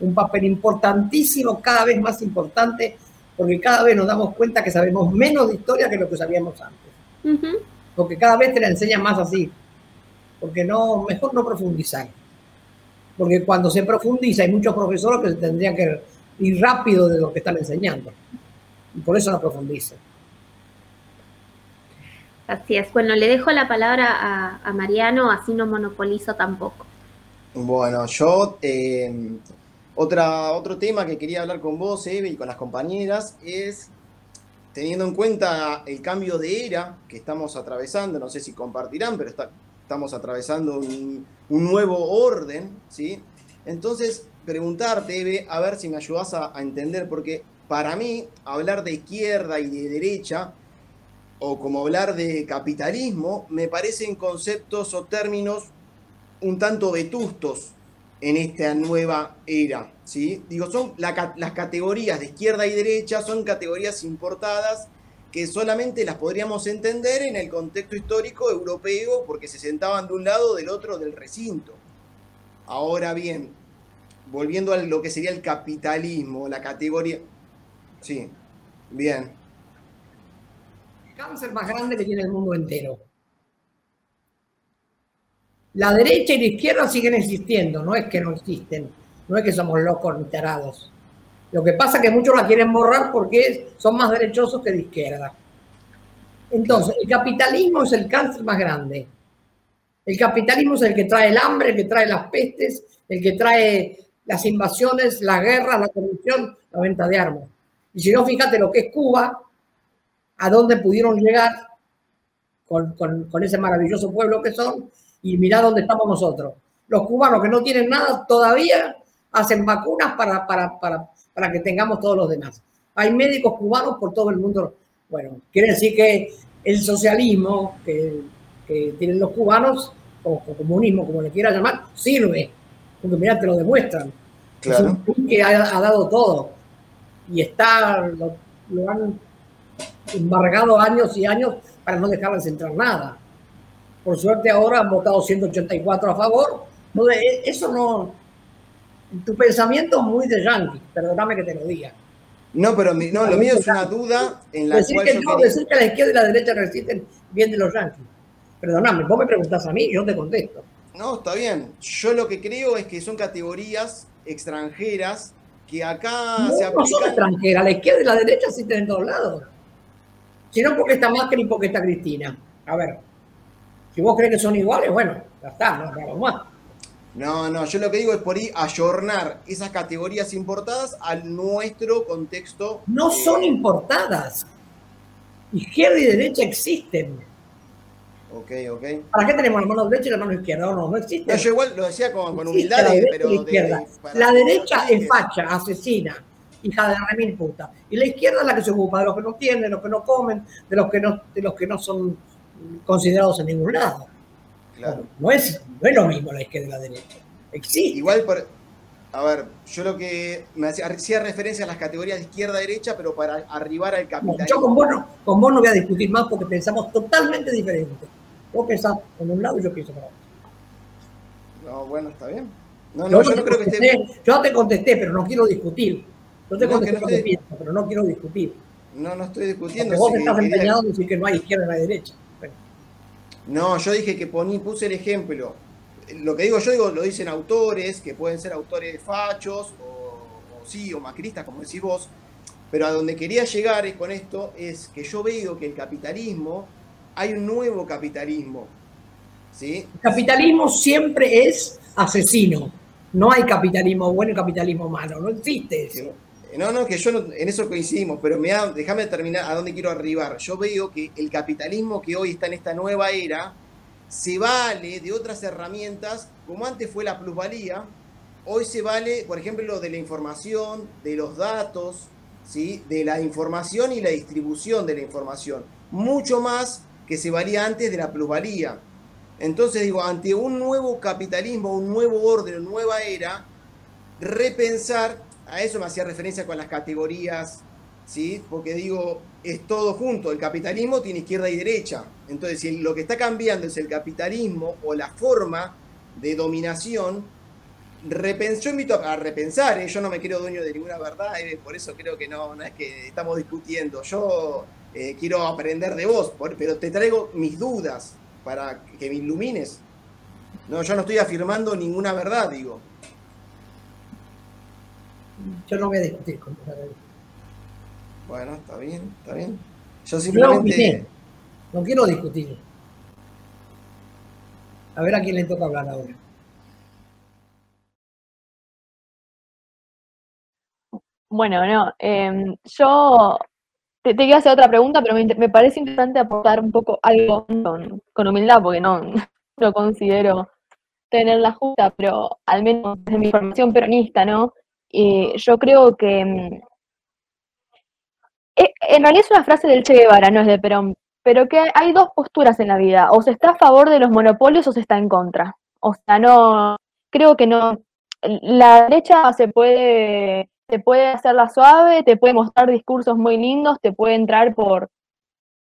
un papel importantísimo, cada vez más importante, porque cada vez nos damos cuenta que sabemos menos de historia que lo que sabíamos antes. Porque cada vez te la enseñan más así. Porque no, mejor no profundizar porque cuando se profundiza hay muchos profesores que se tendrían que ir rápido de lo que están enseñando. Y por eso no profundizan. Así es. Bueno, le dejo la palabra a, Mariano, así no monopolizo tampoco. Bueno, yo, eh, otra, otro tema que quería hablar con vos, Eve, y con las compañeras, es teniendo en cuenta el cambio de era que estamos atravesando, no sé si compartirán, pero estamos atravesando un, nuevo orden, ¿sí? Entonces, preguntarte, Eve, a ver si me ayudas a, entender, porque para mí hablar de izquierda y de derecha, o como hablar de capitalismo, me parecen conceptos o términos un tanto vetustos en esta nueva era, ¿sí? Digo, son las categorías de izquierda y derecha son categorías importadas que solamente las podríamos entender en el contexto histórico europeo porque se sentaban de un lado o del otro del recinto. Ahora bien, volviendo a lo que sería el capitalismo, la categoría... Sí, bien. El cáncer más grande que tiene el mundo entero. La derecha y la izquierda siguen existiendo, no es que no existen, no es que somos locos ni tarados. Lo que pasa es que muchos la quieren borrar porque son más derechosos que de izquierda. Entonces, el capitalismo es el cáncer más grande. El capitalismo es el que trae el hambre, el que trae las pestes, el que trae las invasiones, la guerra, la corrupción, la venta de armas. Y si no, fíjate lo que es Cuba, a dónde pudieron llegar con ese maravilloso pueblo que son, y mira dónde estamos nosotros. Los cubanos que no tienen nada todavía hacen vacunas para, para, para para que tengamos todos los demás. Hay médicos cubanos por todo el mundo. Bueno, quiere decir que el socialismo que, tienen los cubanos, o, comunismo, como le quieras llamar, sirve. Porque mira, te lo demuestran. Es un que ha, dado todo. Y está, lo, han embargado años y años para no dejarles entrar nada. Por suerte ahora han votado 184 a favor. E, eso no, tu pensamiento es muy de yankee, perdóname que te lo diga. No, pero no, lo mío es una duda en la decir cual que, no, decir que la izquierda y la derecha resisten bien de los yankees. Perdóname, vos me preguntás a mí, yo te contesto. No, está bien. Yo lo que creo es que son categorías extranjeras que acá se aplican. No son extranjeras, la izquierda y la derecha existen en todos lados. Si no, porque está Macri y porque está Cristina. A ver, si vos crees que son iguales, bueno, ya está, no vamos más. No, no, yo lo que digo es por ahí ayornar esas categorías importadas al nuestro contexto. No son importadas. Izquierda y derecha existen. Ok, ok. ¿Para qué tenemos la mano derecha y la mano izquierda? No, no existe. yo igual lo decía con, humildad, la pero. La, izquierda. la derecha es facha, asesina, hija de remil puta. Y la izquierda es la que se ocupa de los que no tienen, de los que no comen, de los que no, de los que no son considerados en ningún lado. No, es, no es lo mismo la izquierda y la derecha. Existe. Igual, por, a ver, yo lo que me hacía, referencia a las categorías de izquierda-derecha, pero para arribar al capitalismo. yo con vos, no, con vos no voy a discutir más porque pensamos totalmente diferente. Vos pensás con un lado y yo pienso con otro. No, bueno, está bien. No, no, yo, no creo que esté... Yo te contesté, pero no quiero discutir. Yo te contesto lo que pienso, pero no quiero discutir. No, no estoy discutiendo. Porque vos estás empeñado en decir que no hay izquierda ni hay derecha. No, yo dije que poní, puse el ejemplo. Lo que digo yo digo, lo dicen autores, que pueden ser autores fachos, o, o sí, o macristas, como decís vos, pero a donde quería llegar con esto es que yo veo que el capitalismo, hay un nuevo capitalismo. ¿sí? El capitalismo siempre es asesino. No hay capitalismo bueno y capitalismo malo. No existe eso. No, no, que yo no, en eso coincidimos, pero me déjame terminar a dónde quiero arribar. Yo veo que el capitalismo que hoy está en esta nueva era se vale de otras herramientas, como antes fue la plusvalía, hoy se vale, por ejemplo, lo de la información, de los datos, ¿sí? de la información y la distribución de la información, mucho más que se valía antes de la plusvalía. Entonces digo, ante un nuevo capitalismo, un nuevo orden, una nueva era, repensar a eso me hacía referencia con las categorías, ¿sí? Porque digo, es todo junto, el capitalismo tiene izquierda y derecha. Entonces, si lo que está cambiando es el capitalismo o la forma de dominación, yo invito a repensar, ¿eh? yo no me creo dueño de ninguna verdad, ¿eh? por eso creo que no, no es que estamos discutiendo, yo eh, quiero aprender de vos, pero te traigo mis dudas para que me ilumines. No, yo no estoy afirmando ninguna verdad, digo yo no voy a discutir con Bueno, está bien, está bien. Yo simplemente. No, quiero discutir. A ver a quién le toca hablar ahora. Bueno, no, em, yo te, te, hacer otra pregunta, pero me, parece importante aportar un poco algo con, humildad, porque no lo considero tener la justa, pero al menos desde mi formación peronista, ¿no? Yo creo que mm, eh, en realidad es una frase del Che Guevara, no es de Perón, pero que hay dos posturas en la vida, o se está a favor de los monopolios o se está en contra. O sea, no, creo que no, la derecha se puede, se puede hacerla suave, te puede mostrar discursos muy lindos, te puede entrar por,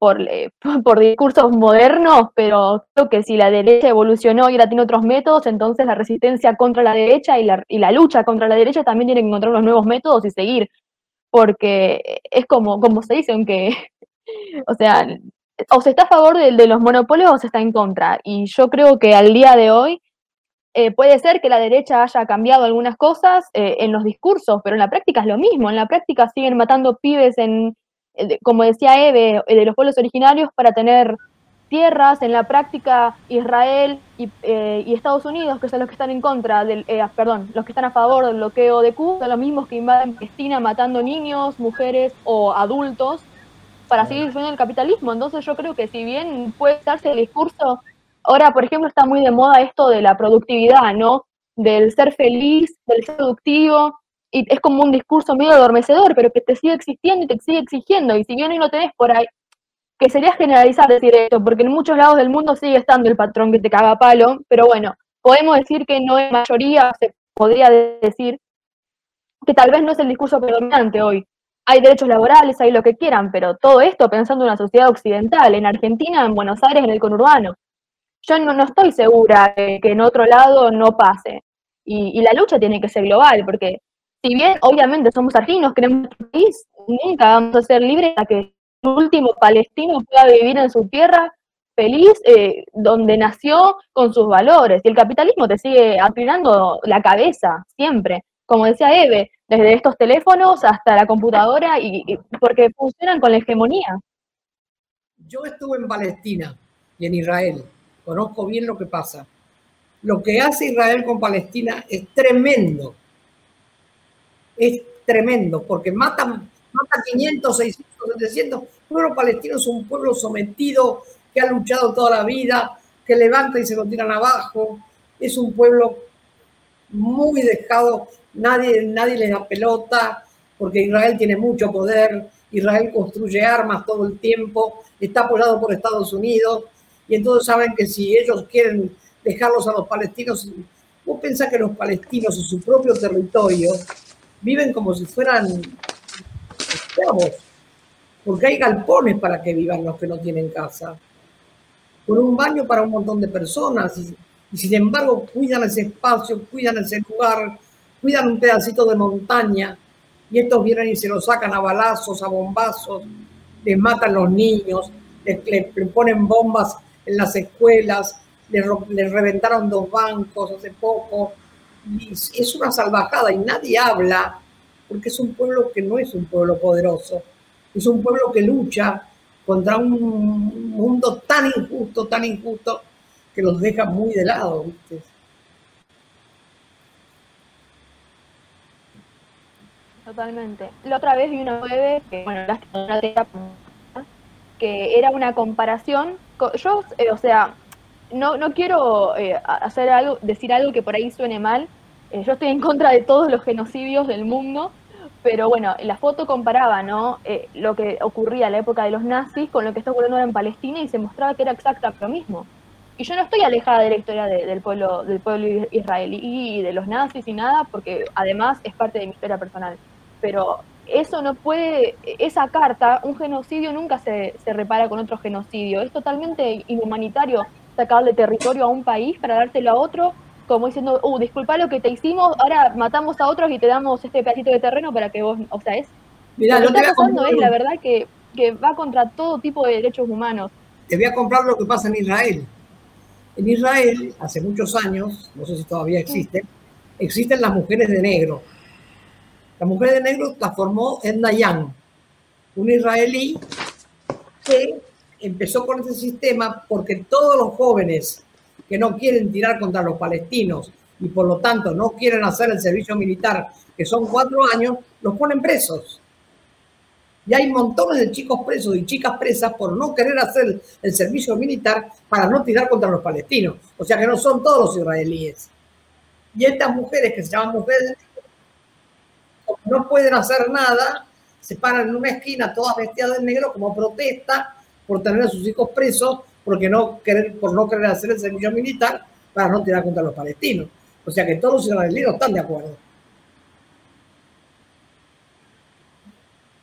por, eh, por discursos modernos, pero creo que si la derecha evolucionó y ahora tiene otros métodos, entonces la resistencia contra la derecha y la, y la lucha contra la derecha también tiene que encontrar unos nuevos métodos y seguir, porque es como, como se dice, o sea, o se está a favor de, de, los monopolios o se está en contra. Y yo creo que al día de hoy eh, puede ser que la derecha haya cambiado algunas cosas eh, en los discursos, pero en la práctica es lo mismo. En la práctica siguen matando pibes en, como decía Eve, eh, de los pueblos originarios para tener tierras, en la práctica Israel eh, y, Estados Unidos, que son los que están en contra del, perdón, los que están a favor del bloqueo de Cuba, son los mismos que invaden Palestina matando niños, mujeres o adultos para seguir defendiendo el capitalismo. Entonces yo creo que si bien puede darse el discurso, ahora por ejemplo está muy de moda esto de la productividad, ¿no? Del ser feliz, del ser productivo, y es como un discurso medio adormecedor, pero que te sigue existiendo y te sigue exigiendo, y si bien hoy no tenés por ahí, que sería generalizar decir esto, porque en muchos lados del mundo sigue estando el patrón que te caga palo, pero bueno, podemos decir que no es mayoría, se podría decir que tal vez no es el discurso predominante hoy. Hay derechos laborales, hay lo que quieran, pero todo esto pensando en una sociedad occidental, en Argentina, en Buenos Aires, en el conurbano. Yo no, no estoy segura de que en otro lado no pase. Y, y la lucha tiene que ser global, porque si bien obviamente somos argentinos, queremos nuestro país, nunca vamos a ser libres hasta que el último palestino pueda vivir en su tierra feliz, eh, donde nació con sus valores. Y el capitalismo te sigue apilando la cabeza, siempre. Como decía Eve, desde estos teléfonos hasta la computadora, y, porque funcionan con la hegemonía. Yo estuve en Palestina y en Israel. Conozco bien lo que pasa. Lo que hace Israel con Palestina es tremendo es tremendo, porque matan, mata 500, 600, 700. El pueblo palestino es un pueblo sometido que ha luchado toda la vida, que levanta y se lo tiran abajo. Es un pueblo muy dejado, nadie, nadie le da pelota, porque Israel tiene mucho poder, Israel construye armas todo el tiempo, está apoyado por Estados Unidos, y entonces saben que si ellos quieren dejarlos a los palestinos, vos pensás que los palestinos en su propio territorio viven como si fueran esclavos, porque hay galpones para que vivan los que no tienen casa, con un baño para un montón de personas, y, sin embargo cuidan ese espacio, cuidan ese lugar, cuidan un pedacito de montaña, y estos vienen y se los sacan a balazos, a bombazos, les matan los niños, les, ponen bombas en las escuelas, les, les, reventaron dos bancos hace poco. Es una salvajada y nadie habla porque es un pueblo que no es un pueblo poderoso, es un pueblo que lucha contra un mundo tan injusto, tan injusto, que los deja muy de lado. Totalmente. La otra vez vi una web que, bueno, que era una comparación. Yo, eh, o sea, no, no quiero eh, hacer algo, decir algo que por ahí suene mal. Eh, yo estoy en contra de todos los genocidios del mundo, pero bueno, la foto comparaba ¿no? lo que ocurría en la época de los nazis con lo que está ocurriendo ahora en Palestina y se mostraba que era exactamente lo mismo. Y yo no estoy alejada de la historia del pueblo del pueblo israelí y de los nazis y nada, porque además es parte de mi historia personal pero eso no puede, esa carta, un genocidio nunca se, se repara con otro genocidio. Es totalmente inhumanitario sacarle territorio a un país para dártelo a otro, como diciendo, uh, disculpa lo que te hicimos, ahora matamos a otros y te damos este pedacito de terreno para que vos, o sea, es... Mira, lo que está pasando es la verdad que, que va contra todo tipo de derechos humanos. Te voy a comprar lo que pasa en Israel. En Israel, hace muchos años, no sé si todavía existen, existen las mujeres de negro la mujer de negro la formó Edna Young, un israelí que empezó con ese sistema porque todos los jóvenes que no quieren tirar contra los palestinos y por lo tanto no quieren hacer el servicio militar, que son cuatro años, los ponen presos. Y hay montones de chicos presos y chicas presas por no querer hacer el servicio militar para no tirar contra los palestinos. O sea que no son todos los israelíes. Y estas mujeres que se llaman mujeres no pueden hacer nada, se paran en una esquina todas vestidas de negro como protesta por tener a sus hijos presos, porque no querer, por no querer hacer el servicio militar para no tirar contra los palestinos. O sea que todos los israelíes están de acuerdo.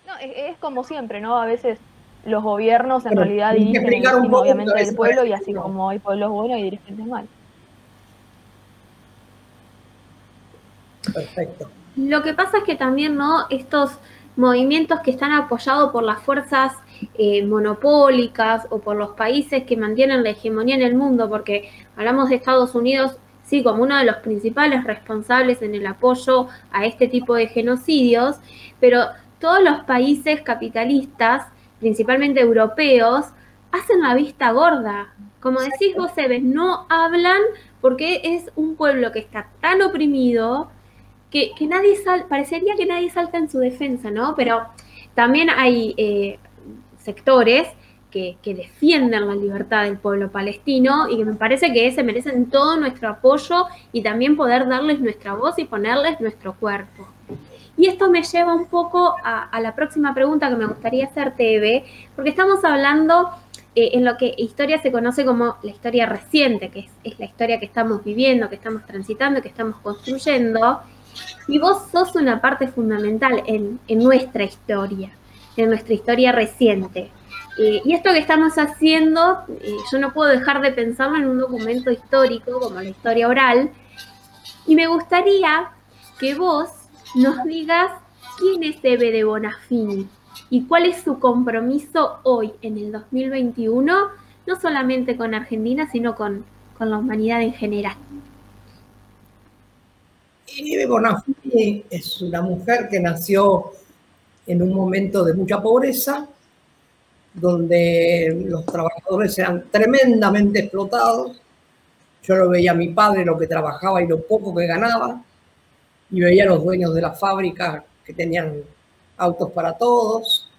No, es, como siempre, ¿no? A veces los gobiernos en realidad dirigen obviamente del pueblo y así como hay pueblos buenos y dirigentes malos. Perfecto. Lo que pasa es que también, ¿no? Estos movimientos que están apoyados por las fuerzas eh, monopólicas o por los países que mantienen la hegemonía en el mundo, porque hablamos de Estados Unidos, sí, como uno de los principales responsables en el apoyo a este tipo de genocidios, pero todos los países capitalistas, principalmente europeos, hacen la vista gorda. Como decís vos, Eves, no hablan porque es un pueblo que está tan oprimido, que, nadie sal, parecería que nadie salta en su defensa, ¿no? Pero también hay eh, sectores que, defienden la libertad del pueblo palestino y que me parece que se merecen todo nuestro apoyo y también poder darles nuestra voz y ponerles nuestro cuerpo. Y esto me lleva un poco a, la próxima pregunta que me gustaría hacerte, Eve, porque estamos hablando eh, en lo que historia se conoce como la historia reciente, que es, es la historia que estamos viviendo, que estamos transitando, que estamos construyendo. Y vos sos una parte fundamental en, nuestra historia, en nuestra historia reciente. Y esto que estamos haciendo, eh, yo no puedo dejar de pensarlo en un documento histórico como la historia oral. Y me gustaría que vos nos digas quién es Eve de Bonafini y cuál es su compromiso hoy, en el 2021, no solamente con Argentina, sino con la humanidad en general. Eve Bonafini es una mujer que nació en un momento de mucha pobreza, donde los trabajadores eran tremendamente explotados. Yo lo veía a mi padre, lo que trabajaba y lo poco que ganaba, y veía a los dueños de la fábrica que tenían autos para todos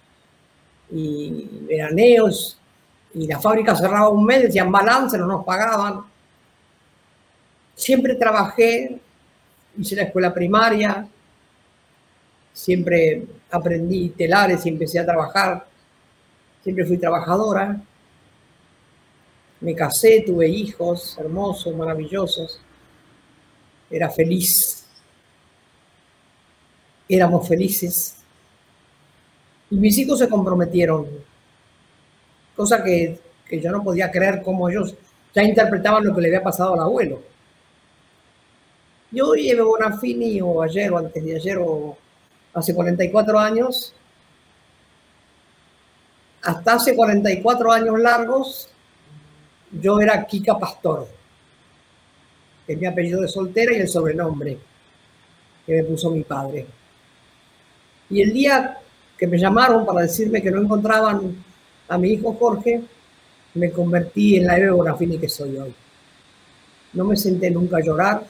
y veraneos, y la fábrica cerraba un mes, decían balance, no nos pagaban. Siempre trabajé hice la escuela primaria, siempre aprendí telares y empecé a trabajar, siempre fui trabajadora, me casé, tuve hijos hermosos, maravillosos, era feliz, éramos felices. Y mis hijos se comprometieron, cosa que, que yo no podía creer cómo ellos ya interpretaban lo que le había pasado al abuelo. Yo Eve Bonafini, o ayer o antes de ayer, o hace 44 años, hasta hace 44 años largos, yo era Kika Pastor, que es mi apellido de soltera y el sobrenombre que me puso mi padre. Y el día que me llamaron para decirme que no encontraban a mi hijo Jorge, me convertí en la Eve Bonafini que soy hoy. No me senté nunca a llorar,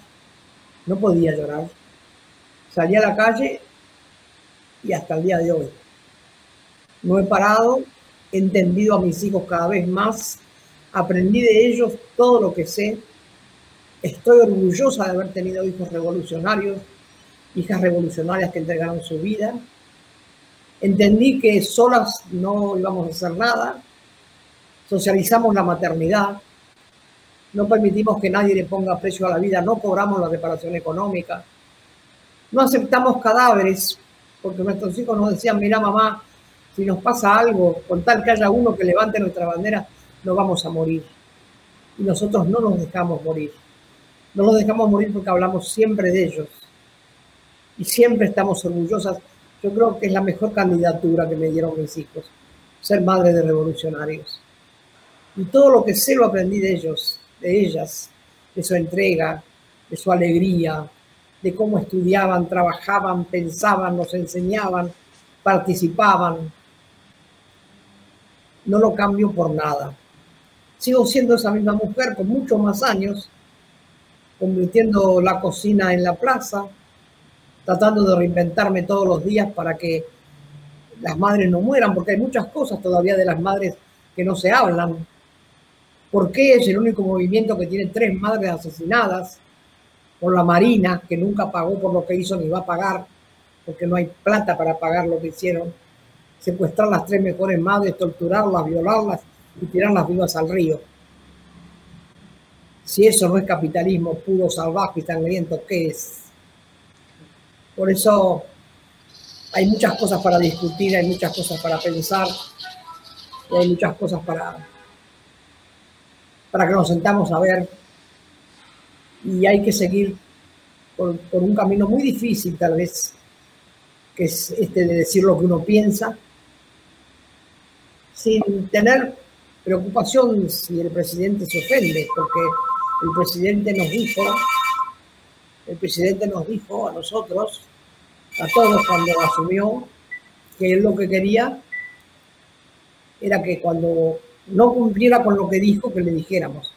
no podía llorar. Salí a la calle y hasta el día de hoy. No he parado, he entendido a mis hijos cada vez más, aprendí de ellos todo lo que sé. Estoy orgullosa de haber tenido hijos revolucionarios, hijas revolucionarias que entregaron su vida. Entendí que solas no íbamos a hacer nada. Socializamos la maternidad. No permitimos que nadie le ponga precio a la vida. No cobramos la reparación económica. No aceptamos cadáveres porque nuestros hijos nos decían, mira mamá, si nos pasa algo, con tal que haya uno que levante nuestra bandera, no vamos a morir. Y nosotros no nos dejamos morir. No nos dejamos morir porque hablamos siempre de ellos. Y siempre estamos orgullosas. Yo creo que es la mejor candidatura que me dieron mis hijos, ser madre de revolucionarios. Y todo lo que sé lo aprendí de ellos, de ellas, de su entrega, de su alegría, de cómo estudiaban, trabajaban, pensaban, nos enseñaban, participaban. No lo cambio por nada. Sigo siendo esa misma mujer con muchos más años, convirtiendo la cocina en la plaza, tratando de reinventarme todos los días para que las madres no mueran, porque hay muchas cosas todavía de las madres que no se hablan. ¿Por qué es el único movimiento que tiene tres madres asesinadas? por la Marina, que nunca pagó por lo que hizo ni va a pagar, porque no hay plata para pagar lo que hicieron. Secuestrar las tres mejores madres, torturarlas, violarlas y tirarlas vivas al río. Si eso no es capitalismo puro, salvaje y sangriento, ¿qué es? Por eso hay muchas cosas para discutir, hay muchas cosas para pensar, y hay muchas cosas para, para que nos sentamos a ver. Y hay que seguir por, un camino muy difícil tal vez, que es este de decir lo que uno piensa, sin tener preocupación si el presidente se ofende, porque el presidente nos dijo, el presidente nos dijo a nosotros, a todos cuando asumió, que él lo que quería era que cuando no cumpliera con lo que dijo, que le dijéramos.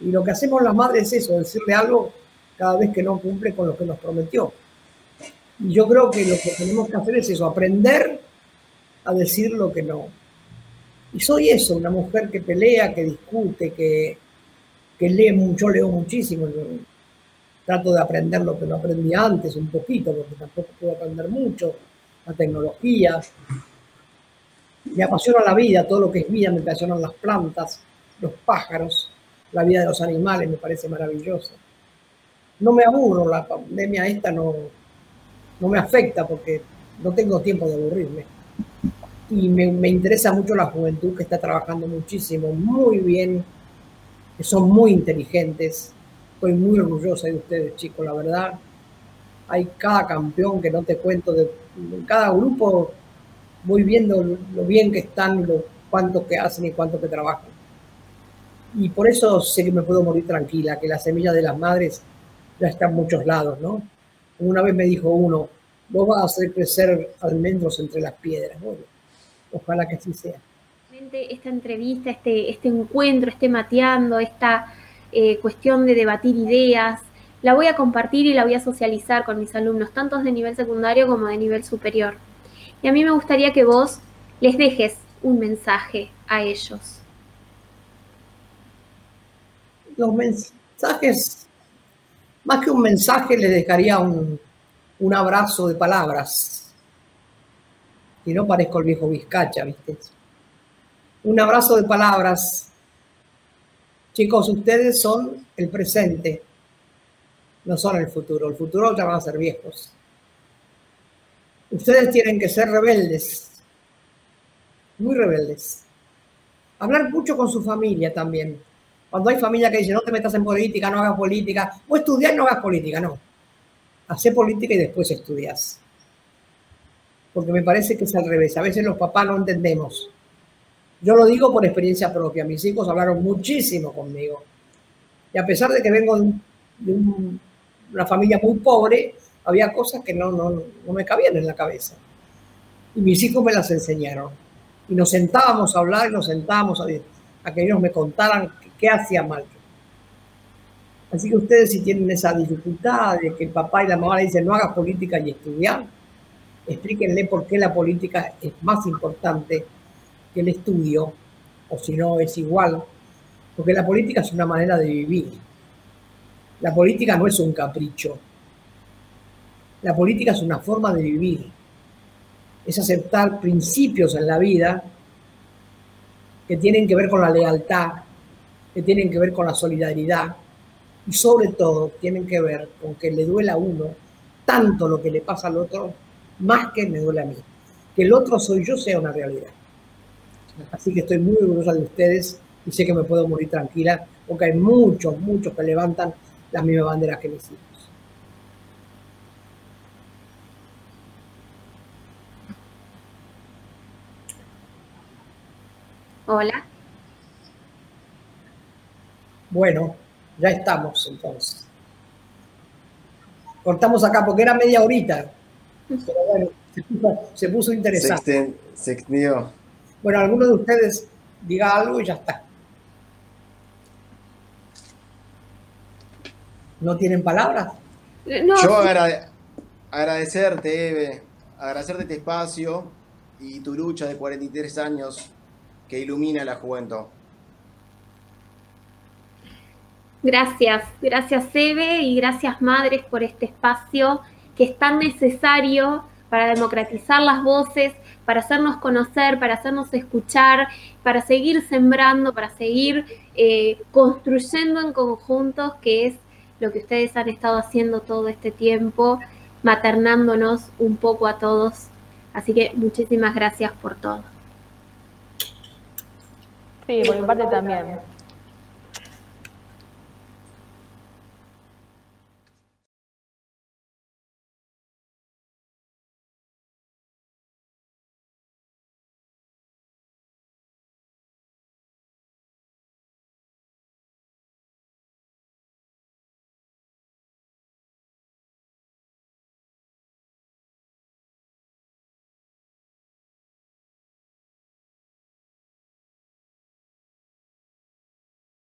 Y lo que hacemos las madres es eso, decirle algo cada vez que no cumple con lo que nos prometió. Y yo creo que lo que tenemos que hacer es eso, aprender a decir lo que no. Y soy eso, una mujer que pelea, que discute, que, que lee mucho, leo muchísimo. trato de aprender lo que no aprendí antes, un poquito, porque tampoco puedo aprender mucho, la tecnología. Me apasiona la vida, todo lo que es vida, me apasionan las plantas, los pájaros la vida de los animales, me parece maravillosa. No me aburro, la pandemia esta no, no me afecta porque no tengo tiempo de aburrirme. Y me, interesa mucho la juventud que está trabajando muchísimo, muy bien, que son muy inteligentes. Estoy muy orgullosa de ustedes, chicos, la verdad. Hay cada campeón que no te cuento, de, cada grupo voy viendo lo, bien que están, lo cuánto que hacen y cuánto que trabajan. Y por eso sé que me puedo morir tranquila, que la semilla de las madres ya está en muchos lados, ¿no? Una vez me dijo uno, vos vas a hacer crecer almendros entre las piedras. Bueno, ojalá que así sea. Esta entrevista, este, este encuentro, este mateando, esta eh, cuestión de debatir ideas, la voy a compartir y la voy a socializar con mis alumnos, tanto de nivel secundario como de nivel superior. Y a mí me gustaría que vos les dejes un mensaje a ellos. los mensajes, más que un mensaje, le dejaría un, abrazo de palabras. Y no parezco el viejo Vizcacha, ¿viste? Un abrazo de palabras. Chicos, ustedes son el presente, no son el futuro. El futuro ya van a ser viejos. Ustedes tienen que ser rebeldes, muy rebeldes. Hablar mucho con su familia también. Cuando hay familia que dice, no te metas en política, no hagas política, o estudiar, no hagas política, no. Hace política y después estudias. porque me parece que es al revés. A veces los papás no entendemos. Yo lo digo por experiencia propia. Mis hijos hablaron muchísimo conmigo. Y a pesar de que vengo de, una familia muy pobre, había cosas que no, no, no me cabían en la cabeza. Y mis hijos me las enseñaron. Y nos sentábamos a hablar y nos sentábamos a, a que ellos me contaran qué hacía mal. Así que ustedes si tienen esa dificultad de que el papá y la mamá le dicen no hagas política y estudiar, explíquenle por qué la política es más importante que el estudio, o si no es igual, porque la política es una manera de vivir. La política no es un capricho. La política es una forma de vivir. Es aceptar principios en la vida que tienen que ver con la lealtad, que tienen que ver con la solidaridad y sobre todo tienen que ver con que le duela a uno tanto lo que le pasa al otro más que me duele a mí. Que el otro soy yo sea una realidad. Así que estoy muy orgullosa de ustedes y sé que me puedo morir tranquila porque hay muchos, muchos que levantan las mismas banderas que mis hijos. Hola. Bueno, ya estamos entonces. Cortamos acá porque era media horita. Pero bueno, se puso, interesante. Se, extendió. Bueno, alguno de ustedes diga algo y ya está. ¿No tienen palabras? Yo agradecerte, Eve, agradecerte este espacio y tu lucha de 43 años que ilumina la juventud. Gracias, gracias Eve y gracias Madres por este espacio que es tan necesario para democratizar las voces, para hacernos conocer, para hacernos escuchar, para seguir sembrando, para seguir eh, construyendo en conjuntos, que es lo que ustedes han estado haciendo todo este tiempo, maternándonos un poco a todos. Así que muchísimas gracias por todo. Sí, por mi parte también.